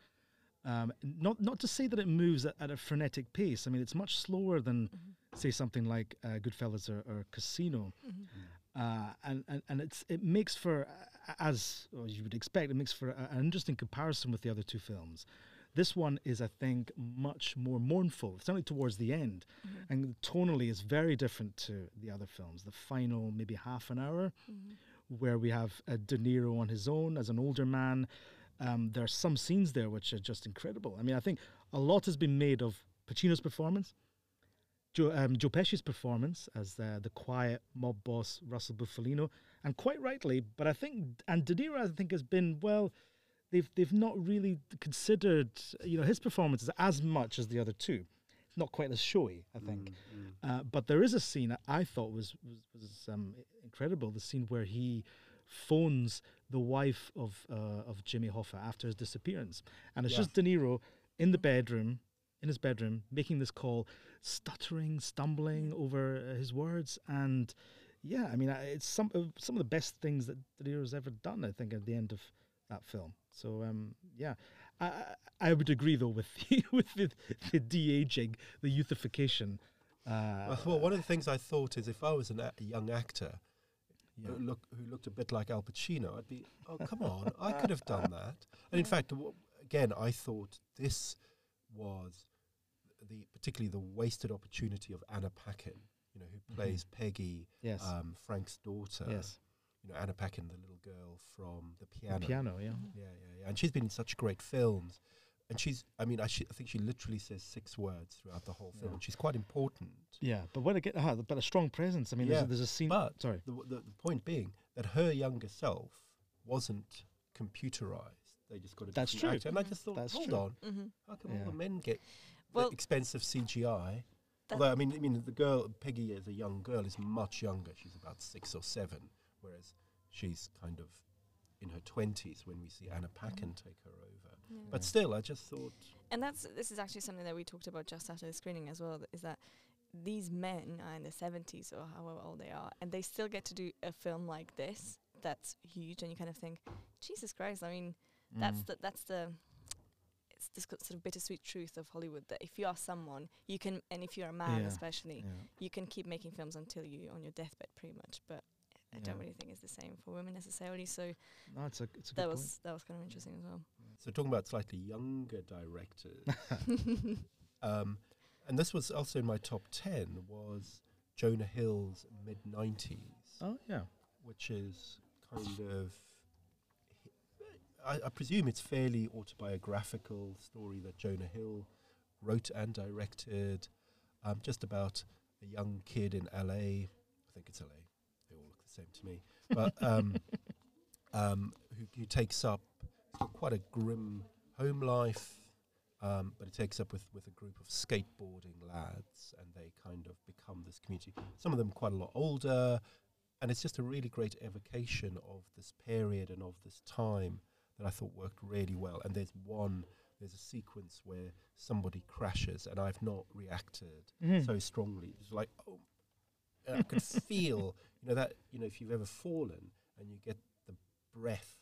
S2: Um, not not to say that it moves at, at a frenetic pace. I mean, it's much slower than
S1: Mhm.
S2: Say something like uh, Goodfellas or, or Casino,
S1: Mhm.
S2: uh, and, and and it's it makes for uh, as you would expect, it makes for a, an interesting comparison with the other two films. This one is, I think, much more mournful, certainly towards the end,
S1: Mhm.
S2: and tonally is very different to the other films. The final maybe half an hour,
S1: Mhm.
S2: where we have uh, De Niro on his own as an older man. Um, there are some scenes there which are just incredible. I mean, I think a lot has been made of Pacino's performance, Joe, um, Joe Pesci's performance as uh, the quiet mob boss Russell Bufalino, and quite rightly, but I think and De Niro I think has been well. They've they've not really considered you know his performances as much as the other two. It's not quite as showy, I think.
S3: Mm, mm.
S2: Uh, but there is a scene I thought was was, was um, incredible. The scene where he phones the wife of uh, of Jimmy Hoffa after his disappearance, and it's
S3: Yeah.
S2: just De Niro in the bedroom, in his bedroom, making this call, stuttering, stumbling over uh, his words, and yeah, I mean, it's some of some of the best things that De Niro's ever done. I think at the end of that film. So um, yeah, I I- would agree though with the, with the, the de aging, the youthification. Uh,
S3: Well, one of the things I thought is if I was an a a young actor
S2: yeah.
S3: who, look, who looked a bit like Al Pacino, I'd be, oh, come on, I could have done that. And in fact, w- again, I thought this was the particularly the wasted opportunity of Anna Paquin, you know, who plays Peggy,
S2: yes,
S3: um, Frank's daughter.
S2: yes,
S3: You know, Anna Paquin, the little girl from the piano.
S2: the piano, yeah.
S3: Yeah, yeah, yeah. And she's been in such great films. And she's, I mean, I, she, I think she literally says six words throughout the whole film.
S2: Yeah.
S3: She's quite important.
S2: Yeah, but when I get, uh, but a strong presence. I mean, there's, a, there's a scene.
S3: but
S2: sorry,
S3: The, the, the point being that her younger self wasn't computerized. They just got a
S2: That's true.
S3: actor. And I just thought,
S2: That's
S3: hold
S2: true.
S3: on,
S1: Mhm.
S3: how come
S2: Yeah.
S3: all the men get
S1: Well,
S3: the expensive CGI? Although I mean, I mean, the girl Peggy as a young girl is much younger. She's about six or seven, whereas she's kind of in her twenties when we see Anna Paquin take her over.
S1: yeah.
S3: But still, I just thought,
S1: and that's this is actually something that we talked about just after the screening as well. Is that these men are in the seventies or however old they are, and they still get to do a film like this that's huge, and you kind of think, Jesus Christ! I mean, that's
S2: Mm.
S1: the that's the it's this co- sort of bittersweet truth of Hollywood that if you are someone, you can, and if you're a man
S2: Yeah.
S1: especially,
S2: Yeah.
S1: you can keep making films until you on your deathbed, pretty much. But I don't really think it's the same for women necessarily. So
S2: No, it's a, it's a
S1: that
S2: good
S1: was that was kind of interesting as well.
S3: so talking about slightly younger directors. um, and this was also in my top 10 was Jonah Hill's mid 90s.
S2: Oh yeah,
S3: which is kind of. I, I presume it's fairly autobiographical story that Jonah Hill wrote and directed, um, just about a young kid in LA. I think it's LA. They all look the same to me. But um, um, who, who takes up quite a grim home life, um, but it takes up with, with a group of skateboarding lads, and they kind of become this community. Some of them quite a lot older, and it's just a really great evocation of this period and of this time that I thought worked really well. And there's one, there's a sequence where somebody crashes, and I've not reacted
S2: Mhm.
S3: so strongly. It's like, oh, and I could feel, you know, that, you know, if you've ever fallen and you get the breath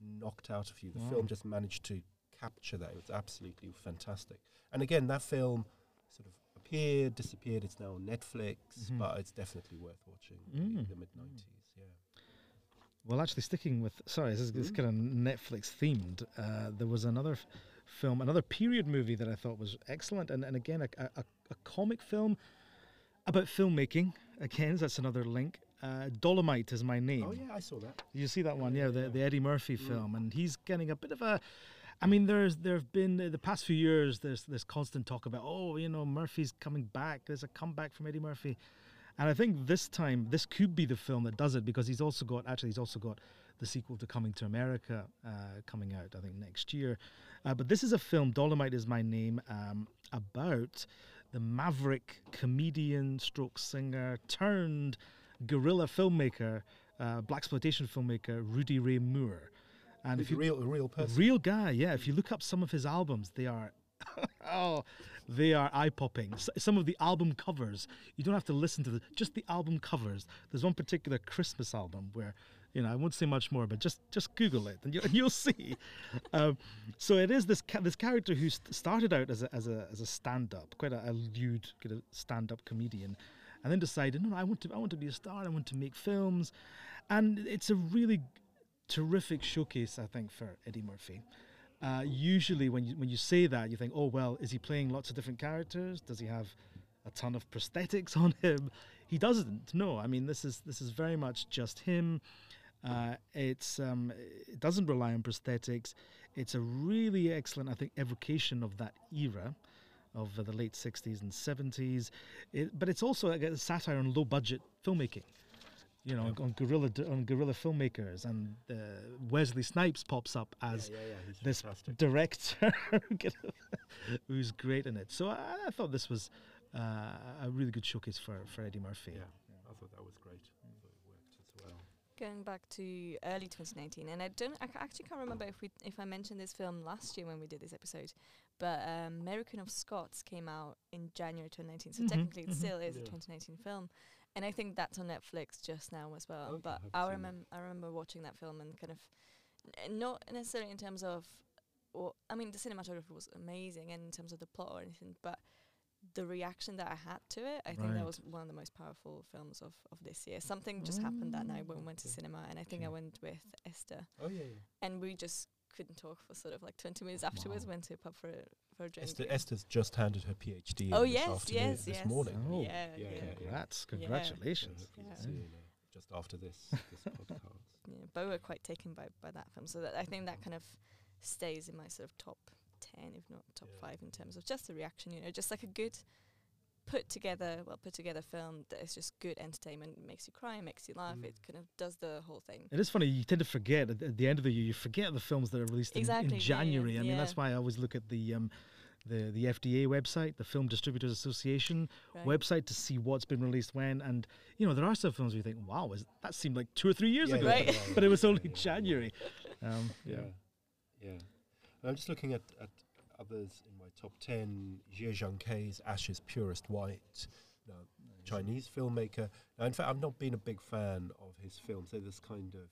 S3: knocked out of you, the
S2: Wow.
S3: film just managed to capture that. It was absolutely fantastic. And again, that film sort of appeared, disappeared. It's now on Netflix,
S2: Mhm.
S3: but it's definitely worth watching.
S2: Mm.
S3: The, the mid 90s, yeah.
S2: Well, actually, sticking with sorry, this is, this is
S3: Mm.
S2: kind of Netflix themed. Uh, there was another f- film, another period movie that I thought was excellent, and, and again, a, a, a comic film about filmmaking. Again, that's another link. Uh, Dolemite is my name.
S3: Oh, yeah, I saw that.
S2: You see that one,
S3: yeah,
S2: the, the Eddie Murphy
S3: Mm.
S2: film, and he's getting a bit of a. I mean, there's there have been uh, the past few years. There's there's constant talk about oh, you know, Murphy's coming back. There's a comeback from Eddie Murphy, and I think this time this could be the film that does it because he's also got actually he's also got the sequel to Coming to America uh, coming out I think next year. Uh, but this is a film, Dolemite is my name, um, about the maverick comedian, stroke singer turned guerrilla filmmaker, uh, black exploitation filmmaker Rudy Ray Moore. And if you
S3: real, a real person.
S2: real guy, yeah, if you look up some of his albums, they are oh, they are eye popping. Some of the album covers, you don't have to listen to the just the album covers. There's one particular Christmas album where you know I won't say much more, but just just Google it and, you, you'll see. um, so it is this ca- this character who st- started out as a as a as a stand up, quite a, a lewd kind of stand up comedian, and then decided, no, no, I want to I want to be a star. I want to make films, and it's a really terrific showcase, I think, for Eddie Murphy. Uh, usually, when you when you say that, you think, oh well, is he playing lots of different characters? Does he have a ton of prosthetics on him? He doesn't. No, I mean this is this is very much just him. Uh, it's um, it doesn't rely on prosthetics. It's a really excellent, I think, evocation of that era of the late '60s and '70s. It, but it's also a satire on low budget filmmaking you know,
S3: Yeah.
S2: on guerrilla on guerrilla filmmakers, and uh, Wesley Snipes pops up as
S3: yeah, yeah, yeah,
S2: this
S3: fantastic.
S2: director who's great in it. So I, I thought this was uh, a really good showcase for, for Eddie Murphy.
S3: Yeah, I thought that was great. I thought it worked as well.
S1: Going back to early 2019, and I don't, I actually can't remember if we, if I mentioned this film last year when we did this episode, but um, Mary Queen of Scots came out in January 2019, so
S2: Mhm,
S1: technically it
S2: mhm.
S1: still is a 2019 film, and I think that's on Netflix just now as well.
S3: Okay,
S1: but I
S3: seen
S1: remember, I remember watching that film and kind of, n- not necessarily in terms of, or I mean the cinematography was amazing, and in terms of the plot or anything, but the reaction that I had to it, I think that was one of the most powerful films of, of this year. Something just happened that night when we went to
S3: mm.
S1: cinema, and I think I went with Esther,
S3: Oh yeah, yeah.
S1: and we just couldn't talk for sort of like 20 minutes afterwards.
S2: Wow.
S1: Went to a pub for a, for a.
S3: Esther, Esther's just handed her PhD.
S1: Oh,
S3: this
S1: yes,
S3: afternoon,
S1: yes,
S3: this
S1: yes.
S3: morning.
S2: Oh,
S1: yeah,
S3: yeah,
S1: yeah,
S3: yeah.
S2: Congrats, congratulations.
S3: So
S1: Yeah.
S3: we'll see you in, uh, just after this this podcast.
S1: yeah, but we were quite taken by, by that film. So that I think that kind of stays in my sort of top 10, if not top
S3: Yeah.
S1: 5, in terms of just the reaction, you know, just like a good put together, well put together film that is just good entertainment, makes you cry, makes you laugh,
S3: Mm.
S1: it kind of does the whole thing.
S2: It is funny. You tend to forget at the, at the end of the year. You forget the films that are released in,
S1: Exactly,
S2: in
S1: yeah, yeah,
S2: January. I mean, that's why I always look at the um, the the FDA website, the Film Distributors Association
S1: Right?
S2: website, to see what's been released when. And you know, there are some films where you think, "Wow, is, that seemed like two or three years
S3: Yeah,
S2: ago,"
S1: Right.
S2: but it was only
S3: yeah, yeah.
S2: January. Um,
S3: Yeah, yeah. And I'm just looking at, at others in my top ten. Jia Zhangke's Ashes Purest White, now, Chinese filmmaker. Now, in fact, I've not been a big fan of his films. They're this kind of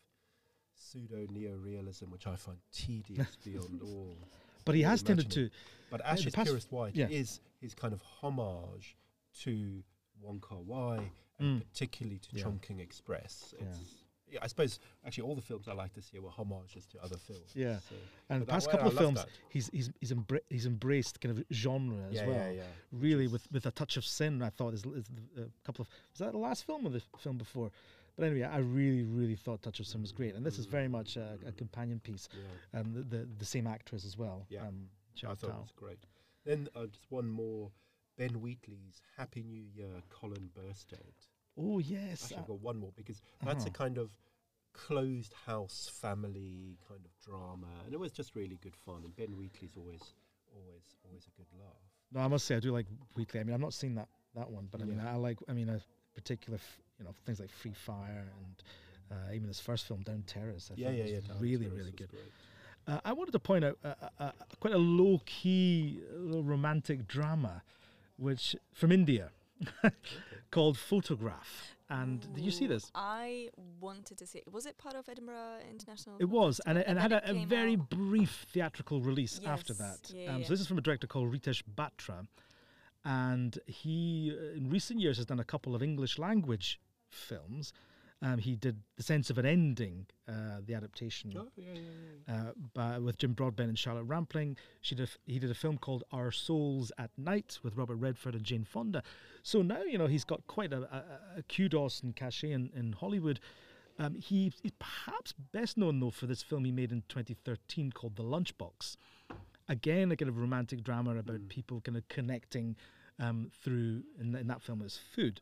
S3: pseudo neorealism, which I find tedious beyond all.
S2: But he has tended to.
S3: But
S2: Ash
S3: is
S2: past-
S3: Purest White
S2: yeah.
S3: is his kind of homage to Wong Kar Wai and
S2: Mm.
S3: particularly to
S2: Yeah.
S3: Chungking Express.
S2: Yeah.
S3: It's, yeah, I suppose actually all the films I liked this year were homages to other films.
S2: Yeah.
S3: So,
S2: And
S3: but
S2: the past couple of films,
S3: that.
S2: he's he's he's, embra- he's embraced kind of genre as
S3: yeah,
S2: well.
S3: yeah, yeah.
S2: Really, with with a touch of sin. I thought is, is a couple of was that the last film or the film before But anyway, I really, really thought Touch of Sin was great, and this is very much a, a companion piece, and the, the the same actress as well.
S3: Yeah.
S2: Um,
S3: I thought it was great. Then uh, just one more. Ben Wheatley's Happy New Year, Colin Burstead.
S2: Oh yes,
S3: Actually,
S2: uh,
S3: I've got one more because that's a
S2: uh-huh.
S3: kind of closed house family kind of drama, and it was just really good fun. And Ben Wheatley's always, always, always a good laugh.
S2: no, I must say I do like Wheatley. I mean, I've not seen that that one, but I mean, I like. I mean, a particular, f- you know, things like Free Fire and uh, even his first film, Down Terrace. I
S3: yeah, yeah, yeah. Down
S2: really,
S3: Terrace
S2: really good. Uh, I wanted to point out uh, uh, uh, quite a low key little romantic drama, which from India, called Photograph. And did you see this?
S1: I wanted to see it. Was it part of Edinburgh International?
S2: It was, and it, and it had a, a very
S1: out-
S2: brief theatrical release after that.
S1: yeah,
S2: um,
S1: yeah.
S2: So this is from a director called Ritesh Batra, and he, uh, in recent years, has done a couple of English language films. Um, he did The Sense of an Ending, uh, the adaptation
S3: Oh, yeah, yeah, yeah.
S2: uh, by, with Jim Broadbent and Charlotte Rampling. She did a he did a film called Our Souls at Night with Robert Redford and Jane Fonda. So now you know he's got quite a, a, a kudos and cachet in, in Hollywood. Um, he, he's perhaps best known though for this film he made in 2013 called The Lunchbox. Again, a kind of romantic drama about
S3: Mm.
S2: people kind of connecting um, through in, in that film is food.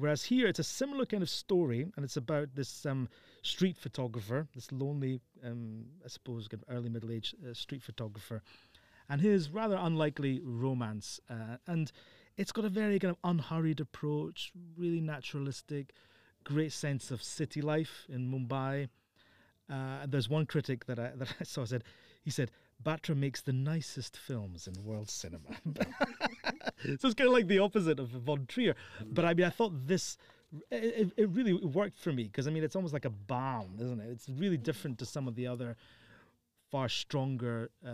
S2: Whereas here it's a similar kind of story, and it's about this um, street photographer, this lonely, um, I suppose, kind of early middle age uh, street photographer, and his rather unlikely romance. Uh, and it's got a very kind of unhurried approach, really naturalistic, great sense of city life in Mumbai. Uh, there's one critic that I that I saw said he said Batra makes the nicest films in world cinema. so it's kind of like the opposite of Von Trier. But I mean, I thought this it, it- it really worked for me because I mean, it's almost like a balm, isn't it? It's really different to some of the other far stronger uh,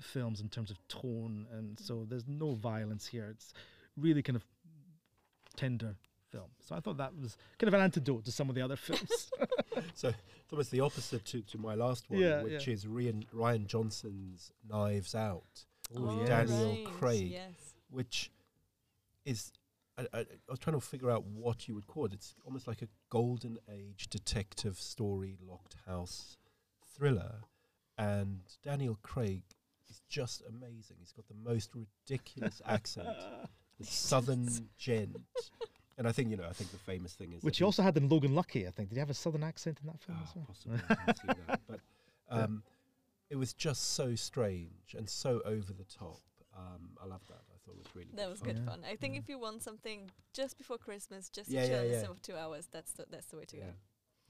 S2: films in terms of tone, and so there's no violence here. It's really kind of tender film. So I thought that was kind of an antidote to some of the other films.
S3: So it's almost the opposite to, to my last one,
S2: Yeah,
S3: which
S2: yeah.
S3: is Rian, Rian Johnson's Knives Out,
S2: Oh,
S3: with
S2: yes.
S3: Daniel
S1: right,
S3: Craig,
S1: Yes.
S3: which is. I, I, I was trying to figure out what you would call it. It's almost like a golden age detective story, locked house thriller, and Daniel Craig is just amazing. He's got the most ridiculous accent, the southern gent, and I think you know. I think the famous thing is
S2: Which
S3: that
S2: he also had in Logan Lucky, I think. Did he have a southern accent in that film
S3: Ah,
S2: as well?
S3: possibly, I didn't see that. But um, it was just so strange and so over the top. Um, I love that. I thought it was really.
S1: That was
S3: fun.
S1: good
S2: Yeah,
S1: fun. I think
S2: yeah.
S1: if you want something just before Christmas, just
S3: Yeah,
S1: to chill
S3: yeah, yeah.
S1: cinema for two hours, that's the that's the way to
S3: Yeah.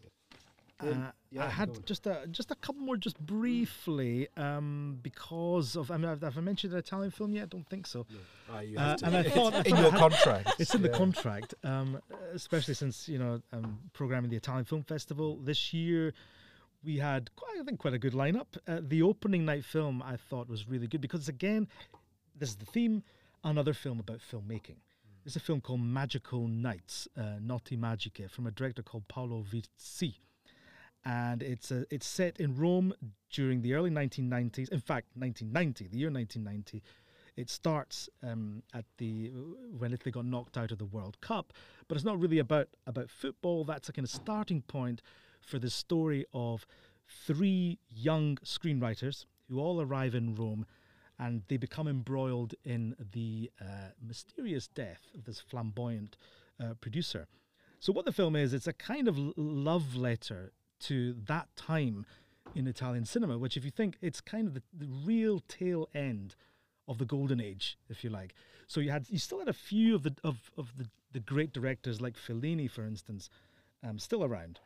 S1: go.
S3: Then-
S2: Uh,
S3: yeah,
S2: I had just a just a couple more, just briefly, um, because of. I mean, have, have I mentioned an Italian film yet? I don't think so.
S3: No. Ah, you
S2: Uh,
S3: have to.
S2: and I
S3: It's
S2: thought-
S3: in your contract.
S2: It's in the contract, um, especially since you know um, programming the Italian Film Festival this year. We had quite, I think, quite a good lineup. Uh, the opening night film I thought was really good because again, this is the theme. Another film about filmmaking. It's a film called Magical Nights, uh, Notti Magiche, from a director called Paolo Virzi, and it's a, it's set in Rome during the early 1990s. In fact, 1990, the year 1990. It starts um, at the when Italy got knocked out of the World Cup, but it's not really about about football. That's a kind of starting point for the story of three young screenwriters who all arrive in Rome, and they become embroiled in the uh, mysterious death of this flamboyant uh, producer. So what the film is, it's a kind of love letter to that time in Italian cinema, which if you think it's kind of the, the real tail end of the golden age, if you like. So you had you still had a few of the of, of the, the great directors like Fellini, for instance, um, still around,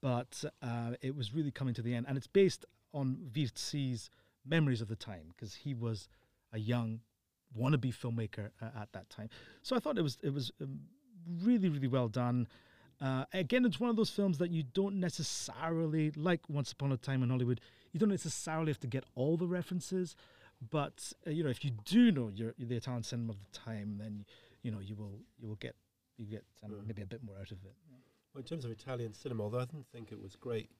S2: but uh, it was really coming to the end, and it's based on Virzi's memories of the time because he was a young wannabe filmmaker uh, at that time. So I thought it was it was um, really really well done. Uh, again, it's one of those films that you don't necessarily like. Once Upon a Time in Hollywood, you don't necessarily have to get all the references, but uh, you know if you do know your the Italian cinema of the time, then you know you will you will get you get um,
S3: Mm.
S2: maybe a bit more out of it.
S3: Well, in terms of Italian cinema, although I didn't think it was great,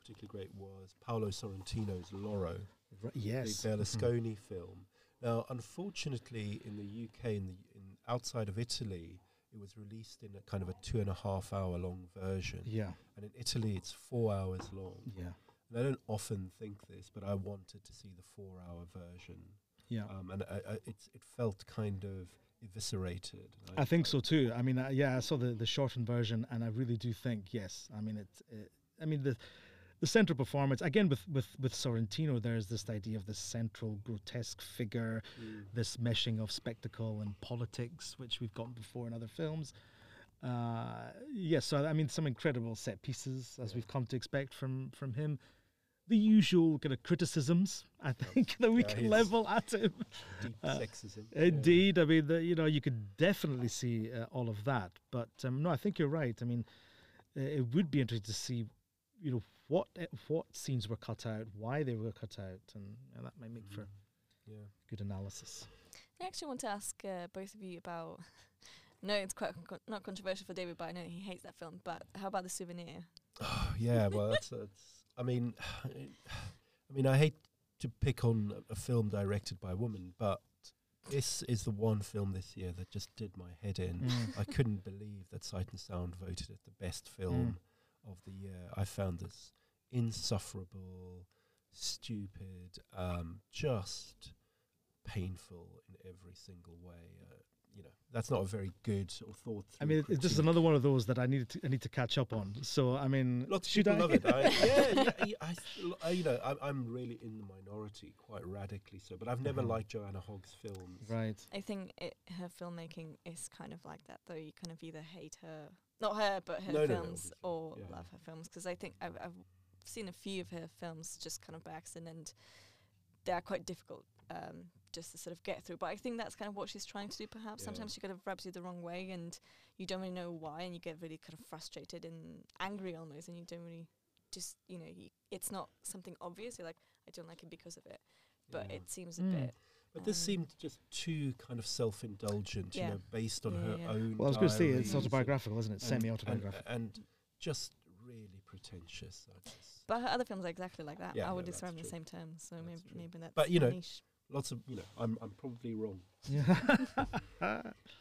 S3: particularly great was Paolo Sorrentino's Loro,
S2: Right, yes,
S3: the. Berlusconi film. Now, unfortunately, in the UK, in the in outside of Italy, it was released in a kind of a two and a half hour long version,
S2: Yeah,
S3: and in Italy it's four hours long.
S2: yeah,
S3: And I don't often think this, but I wanted to see the four hour version,
S2: yeah.
S3: um, and I, I, it's it felt kind of eviscerated.
S2: I think so too. I mean, uh, yeah, I saw the the shortened version, and I really do think yes. I mean, it's. It, I mean the the central performance again with with with Sorrentino. There's this idea of this central grotesque figure,
S3: Mm.
S2: this meshing of spectacle and politics, which we've gotten before in other films. Uh, yes, so I mean, some incredible set pieces as
S3: Yeah.
S2: we've come to expect from from him. The usual kind of criticisms, I think, that we
S3: Yeah,
S2: can level at him.
S3: deep
S2: Uh,
S3: sexism. yeah.
S2: Indeed, I mean, the, you know, you could definitely see uh, all of that. But um, no, I think you're right. I mean, uh, it would be interesting to see, you know, what uh, what scenes were cut out, why they were cut out, and uh, that might make for
S3: Mm. Yeah.
S2: good analysis.
S1: I actually want to ask uh, both of you about. No, it's quite con- not controversial for David, but I know he hates that film. But how about the souvenir?
S3: Oh, yeah, well, that's, that's. I mean, I mean, I hate to pick on a- a film directed by a woman, but this is the one film this year that just did my head in.
S2: Mm.
S3: I couldn't believe that Sight and Sound voted it the best film of the year. I found this insufferable, stupid, um, just painful in every single way. Uh, you know, that's not a very good or thought.
S2: I mean, it, this is another one of those that I need to I need to catch up on. So I mean,
S3: Lots of
S2: should
S3: people
S2: I?
S3: love it. I, yeah, yeah, yeah, I, th- I, you know, I'm, I'm really in the minority, quite radically so. But I've never
S2: Mhm.
S3: liked Joanna Hogg's films.
S2: right.
S1: I think it, her filmmaking is kind of like that, though. You kind of either hate her, not her, but her
S3: No, no, no,
S1: films, or
S3: yeah.
S1: love her films. Because I think I've, I've seen a few of her films just kind of by accident, and they are quite difficult um, just to sort of get through. But I think that's kind of what she's trying to do. Perhaps
S3: Yeah.
S1: sometimes she kind of rubs you the wrong way, and you don't really know why, and you get really kind of frustrated and angry almost, and you don't really just you know you, it's not something obvious. You're like, I don't like it because of it, but
S3: Yeah.
S1: it seems a
S2: Mm.
S1: bit.
S3: But this
S1: um,
S3: seemed just too kind of self-indulgent,
S1: Yeah.
S3: you know, based on
S1: Yeah,
S3: her
S1: yeah.
S3: own.
S2: Well, I was going to say it's autobiographical, isn't it? Semi-autobiographical.
S3: and, and just really pretentious. I just-
S1: But her other films are exactly like that.
S3: Yeah,
S1: I would
S3: no,
S1: describe them in the same terms. So
S3: That's
S1: maybe
S3: true.
S1: maybe that's.
S3: But, you know,
S1: niche.
S3: lots of, you know, I'm I'm probably wrong.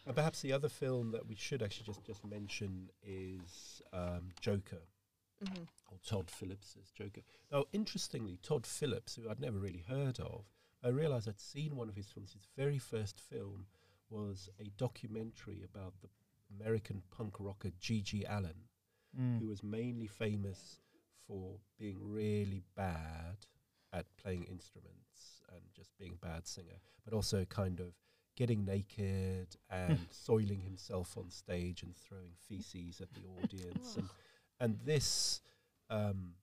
S3: And perhaps the other film that we should actually just just mention is um, Joker.
S1: Mhm.
S3: or Todd Phillips's Joker. Now, interestingly, Todd Phillips, who I'd never really heard of, I realised I'd seen one of his films. His very first film was a documentary about the American punk rocker G.G. Allen,
S2: Mm.
S3: who was mainly famous for being really bad at playing instruments and just being a bad singer, but also kind of getting naked and soiling himself on stage and throwing feces at the audience and and this um,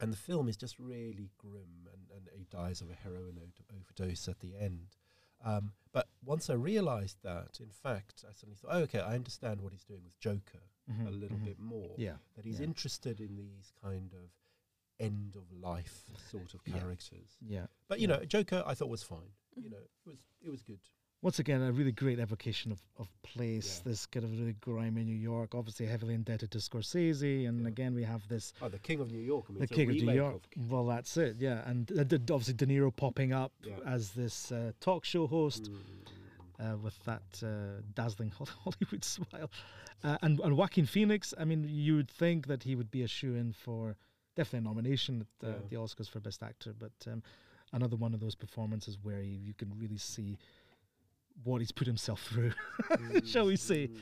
S3: and the film is just really grim and, and he dies of a heroin o- overdose at the end um, but once I realized that in fact I suddenly thought oh, okay I understand what he's doing with Joker
S2: Mhm,
S3: a little
S2: mhm.
S3: bit more
S2: Yeah.
S3: that he's
S2: yeah.
S3: interested in these kind of end of life sort of characters
S2: Yeah.
S3: but you
S2: Yeah.
S3: know Joker I thought was fine you
S1: Mhm.
S3: know it was it was good
S2: Once again, a really great evocation of, of place,
S3: Yeah.
S2: this kind of really grimy New York, obviously heavily indebted to Scorsese. And
S3: Yeah.
S2: again, we have this
S3: oh the King of New York I mean
S2: The King of New York. Well, that's it, yeah. And uh, d- obviously, De Niro popping up
S3: Yeah.
S2: as this uh, talk show host
S3: mm,
S2: uh, with that uh, dazzling Hollywood smile. Uh, and, and Joaquin Phoenix, I mean, you would think that he would be a shoe in for definitely a nomination at uh,
S3: Yeah.
S2: the Oscars for Best Actor, but um, another one of those performances where you, you can really see what he's put himself through.
S3: mm,
S2: Shall we say?
S3: mm,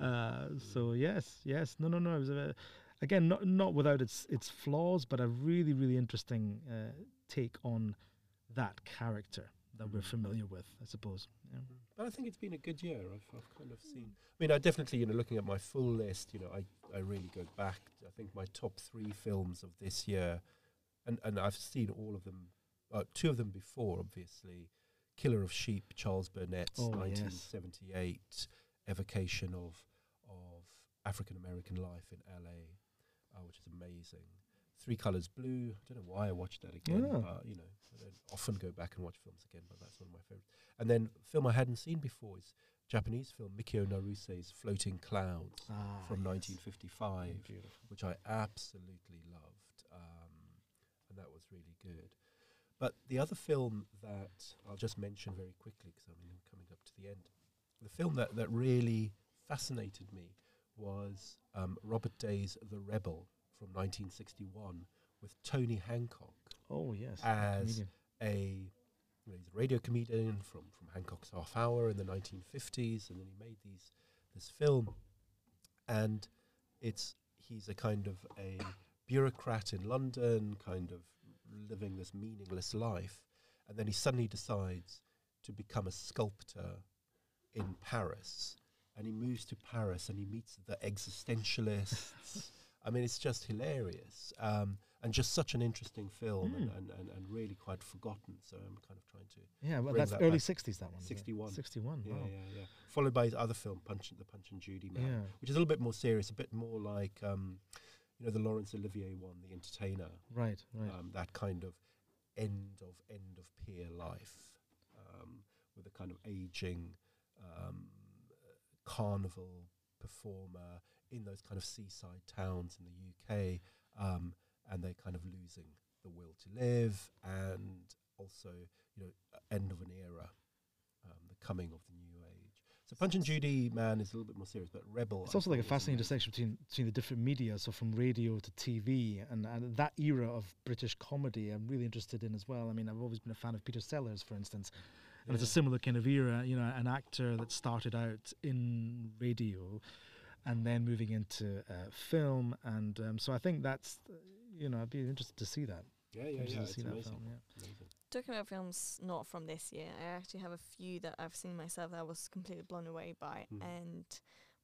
S3: mm.
S2: Uh, so yes, yes, no, no, no. It was a, again not not without its its flaws, but a really really interesting uh, take on that character that we're familiar with, I suppose. Yeah.
S3: But I think it's been a good year. I've, I've kind of seen. I mean, I definitely, you know, looking at my full list, you know, I, I really go back. I think my top three films of this year, and, and I've seen all of them, uh, two of them before, obviously. Killer of Sheep, Charles Burnett's
S2: Oh, yes.
S3: 1978 evocation of of African American life in LA, uh, which is amazing. Three Colors Blue. I don't know why I watched that again,
S2: Yeah.
S3: but you know, I don't often go back and watch films again, but that's one of my favorites. And then a film I hadn't seen before is Japanese film Mikio Naruse's Floating Clouds
S2: Ah,
S3: from
S2: yes.
S3: 1955,
S2: Beautiful.
S3: which I absolutely loved, um, and that was really good. But the other film that I'll just mention very quickly because I'm coming up to the end, the film that that really fascinated me was um, Robert Day's The Rebel from 1961 with Tony Hancock
S2: Oh yes.
S3: as a you know, he's a radio comedian from from Hancock's Half Hour in the 1950s, and then he made these this film, and it's he's a kind of a bureaucrat in London, kind of living this meaningless life, and then he suddenly decides to become a sculptor in Paris, and he moves to Paris and he meets the existentialists. I mean, it's just hilarious. Um, and just such an interesting film and,
S2: Mm.
S3: and, and, and really quite forgotten. So I'm kind of trying to
S2: Yeah, well, that's
S3: that
S2: early
S3: back.
S2: '60s. That one.
S3: 61.
S2: 61.
S3: yeah
S2: wow.
S3: yeah yeah. Followed by his other film, Punch the Punch and Judy Man,
S2: Yeah.
S3: which is a little bit more serious, a bit more like um, you know the Laurence Olivier one, The Entertainer.
S2: Right. Right.
S3: Um, that kind of end of end of pier life um, with a kind of aging um, carnival performer in those kind of seaside towns in the UK, um, and they're kind of losing the will to live, and also you know end of an era, um, the coming of the new. So Punch and Judy Man is a little bit more serious, but Rebel.
S2: It's also like a fascinating distinction between between the different media, so from radio to TV, and, and that era of British comedy. I'm really interested in as well. I mean, I've always been a fan of Peter Sellers, for instance, and it's a similar kind of era. You know, an actor that started out in radio, and then moving into uh, film, and um, so I think that's, you know, I'd be interested to see that.
S3: Yeah, yeah, yeah. It's amazing.
S2: film. Yeah.
S3: amazing.
S1: Talking about films not from this year, I actually have a few that I've seen myself that I was completely blown away by,
S3: Mhm.
S1: and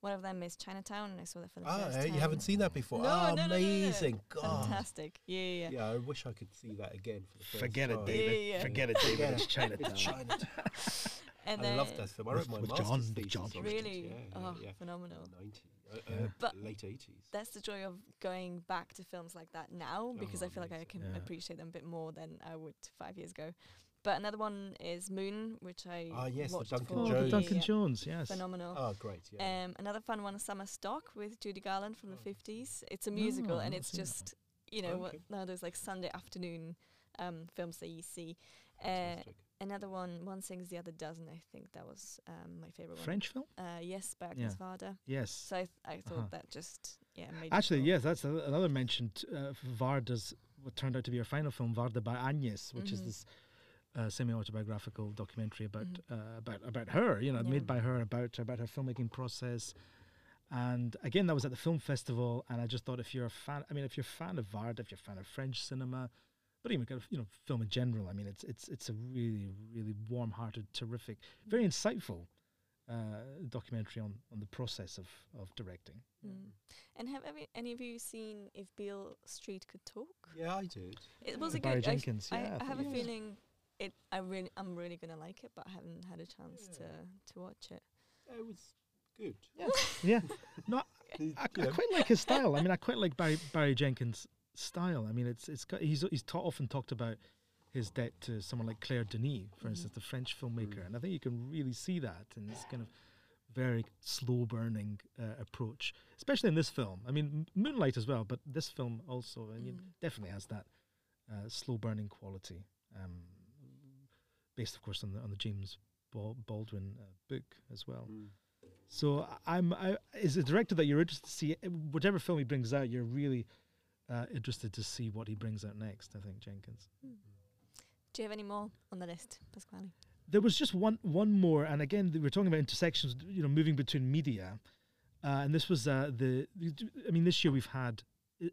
S1: one of them is Chinatown, and I saw that for the
S3: Ah,
S1: first time.
S3: you haven't seen that before?
S1: No,
S3: oh,
S1: no, no, no, no, no.
S3: amazing! God.
S1: Fantastic! Yeah, yeah. yeah.
S3: Yeah, I wish I could see that again for the first
S2: Forget it. David.
S1: Yeah, yeah.
S2: Forget it, David.
S3: Forget
S2: It's
S3: it.
S2: Chinatown.
S3: It's Chinatown.
S1: And
S3: I
S1: then
S3: love that film. I wrote
S2: With-
S3: my
S2: with
S3: master's
S2: John-
S3: thesis
S2: with John
S3: it.
S1: Really?
S3: Yeah, yeah,
S1: oh,
S3: yeah.
S1: phenomenal.
S3: 90, uh,
S2: Yeah.
S3: uh,
S1: But
S3: late 80s.
S1: That's the joy of going back to films like that now because
S3: Oh,
S1: I feel like I can
S2: Yeah.
S1: appreciate them a bit more than I would five years ago. But another one is Moon, which I
S3: Ah, yes, the
S1: watched
S3: Duncan
S1: for
S2: Oh,
S3: Jones.
S2: the Duncan
S1: yeah,
S2: Jones. Yes.
S1: phenomenal.
S3: Oh, great. Yeah.
S1: Um, another fun one, is Summer Stock with Judy Garland from the
S3: Oh.
S1: fifties. It's a musical,
S2: Oh,
S1: and it's just you know what
S3: Okay.
S1: now those like Sunday afternoon um, films that you see. Uh,
S3: Fantastic.
S1: Another one, one sings the other doesn't. I think that was um, my favorite one.
S2: French film.
S1: Uh, yes, by Agnes Varda.
S2: Yes.
S1: So I, th- I thought
S2: Uh-huh.
S1: that just yeah made it
S2: Actually, yes, that's a- another mentioned. Uh, Varda's what turned out to be her final film, Varda by Agnes, which is
S1: Mhm.
S2: this uh, semi-autobiographical documentary about
S1: Mhm.
S2: uh, about about her. You know,
S1: Yeah.
S2: made by her about about her filmmaking process. And again, that was at the film festival, and I just thought if you're a fan, I mean, if you're a fan of Varda, if you're a fan of French cinema, but even kind of you know film in general, I mean, it's it's it's a really really warm-hearted, terrific, very insightful uh, documentary on on the process of of directing.
S1: Mm. And have any, any of you seen If Beale Street Could Talk?
S3: Yeah, I did.
S1: It was
S2: Uh,
S1: a
S2: Barry
S1: good. I f-
S2: Jenkins.
S1: I,
S2: yeah,
S1: I have a feeling it. I really, I'm really gonna like it, but I haven't had a chance
S3: Yeah.
S1: to to watch it.
S3: It was good.
S2: Yeah, no,
S3: He-
S2: I, I quite like his style. I mean, I quite like Barry Barry Jenkins' style. I mean, it's it's got, he's he's ta- often talked about his debt to someone like Claire Denis, for
S1: Mhm.
S2: instance, the French filmmaker,
S3: Mm.
S2: and I think you can really see that in this kind of very slow burning uh, approach, especially in this film. I mean, M- Moonlight as well, but this film also I mean,
S1: Mm.
S2: definitely has that uh, slow burning quality, um, based of course on the on the James Bal- Baldwin uh, book as well.
S3: mm.
S2: So I'm I, as a director that you're interested to see whatever film he brings out, you're really uh, interested to see what he brings out next. I think Jenkins.
S1: Hmm. Do you have any more on the list, Pasquale?
S2: There was just one one more, and again th- we're talking about intersections, you know, moving between media, uh, and this was uh, the. I mean, this year we've had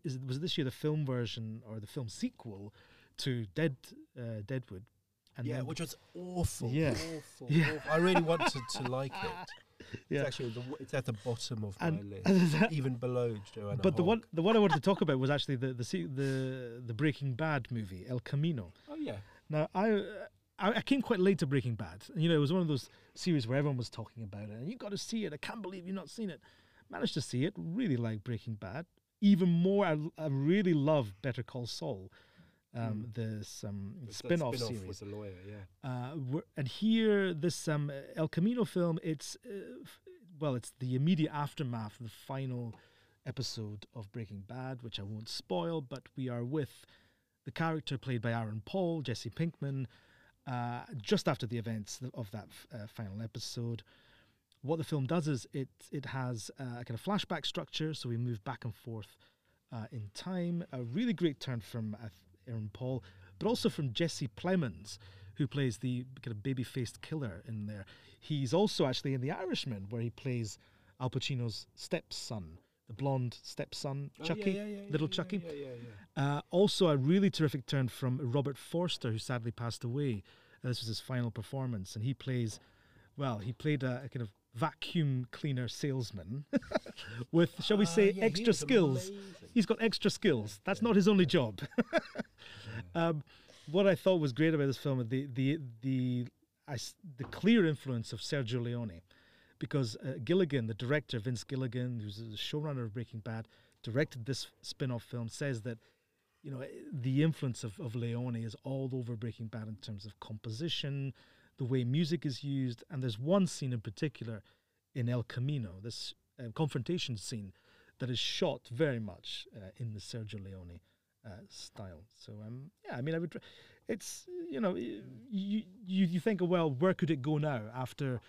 S2: is was this year the film version or the film sequel to Dead uh, Deadwood, and
S3: yeah, which was awful.
S2: Yeah.
S3: Awful,
S2: Yeah.
S3: awful. I really wanted to like it.
S2: yeah.
S3: It's actually the, it's at the bottom of
S2: And-
S3: my list, even below Joanna.
S2: but the one the one I wanted to talk about was actually the the the the Breaking Bad movie El Camino.
S3: Oh yeah.
S2: Now, I, uh, I I came quite late to Breaking Bad. You know, it was one of those series where everyone was talking about it, and you've got to see it. I can't believe you've not seen it. Managed to see it. Really like Breaking Bad. Even more, I, I really love Better Call Saul. Um, this um,
S3: It's
S2: spin-off
S3: spin-off
S2: series.
S3: lawyer. Yeah.
S2: Uh, and here, this um, El Camino film, it's uh, f- well, it's the immediate aftermath of the final episode of Breaking Bad, which I won't spoil. But we are with the character played by Aaron Paul, Jesse Pinkman, uh, just after the events of that f- uh, final episode. what the film does is it it has uh, a kind of flashback structure, so we move back and forth uh, in time. A really great turn from Aaron Paul, but also from Jesse Plemons, who plays the kind of baby-faced killer in there. He's also actually in The Irishman, where he plays Al Pacino's stepson, the blonde stepson,
S3: Oh,
S2: Chucky,
S3: yeah, yeah, yeah,
S2: little Chucky. Uh, also, a really terrific turn from Robert Forster, who sadly passed away. Uh, this was his final performance, and he plays, well, he played a, a kind of vacuum cleaner salesman with, shall we
S3: Ah,
S2: say,
S3: yeah,
S2: extra
S3: was
S2: skills.
S3: amazing.
S2: He's got extra skills. That's not his only job. um, what I thought was great about this film, the the the I the clear influence of Sergio Leone, because uh, Gilligan, the director Vince Gilligan, who's the showrunner of Breaking Bad, directed this spin-off film, says that you know the influence of, of Leone is all over Breaking Bad in terms of composition, the way music is used, and there's one scene in particular in El Camino, this uh, confrontation scene that is shot very much uh, in the Sergio Leone uh, style. So um, yeah, I mean, I would. It's you know you you you think well, where could it go now after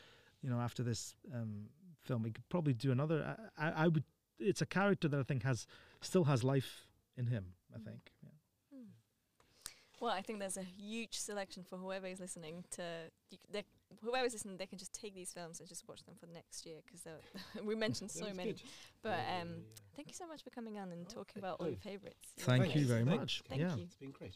S2: you know after this um, film? We could probably do another. I, I, I would. It's a character that I think has still has life in him. I think. Yeah.
S1: Well, I think there's a huge selection for whoever is listening to. You, c- they, whoever's listening, they can just take these films and just watch them for the next year because we mentioned so many.
S3: good.
S1: But
S3: Yeah, yeah,
S1: um,
S3: yeah, yeah.
S1: thank you so much for coming on and talking about all your favourites.
S2: Thank
S3: Thanks.
S2: you very much.
S1: Thank
S2: yeah.
S1: you.
S3: It's been great.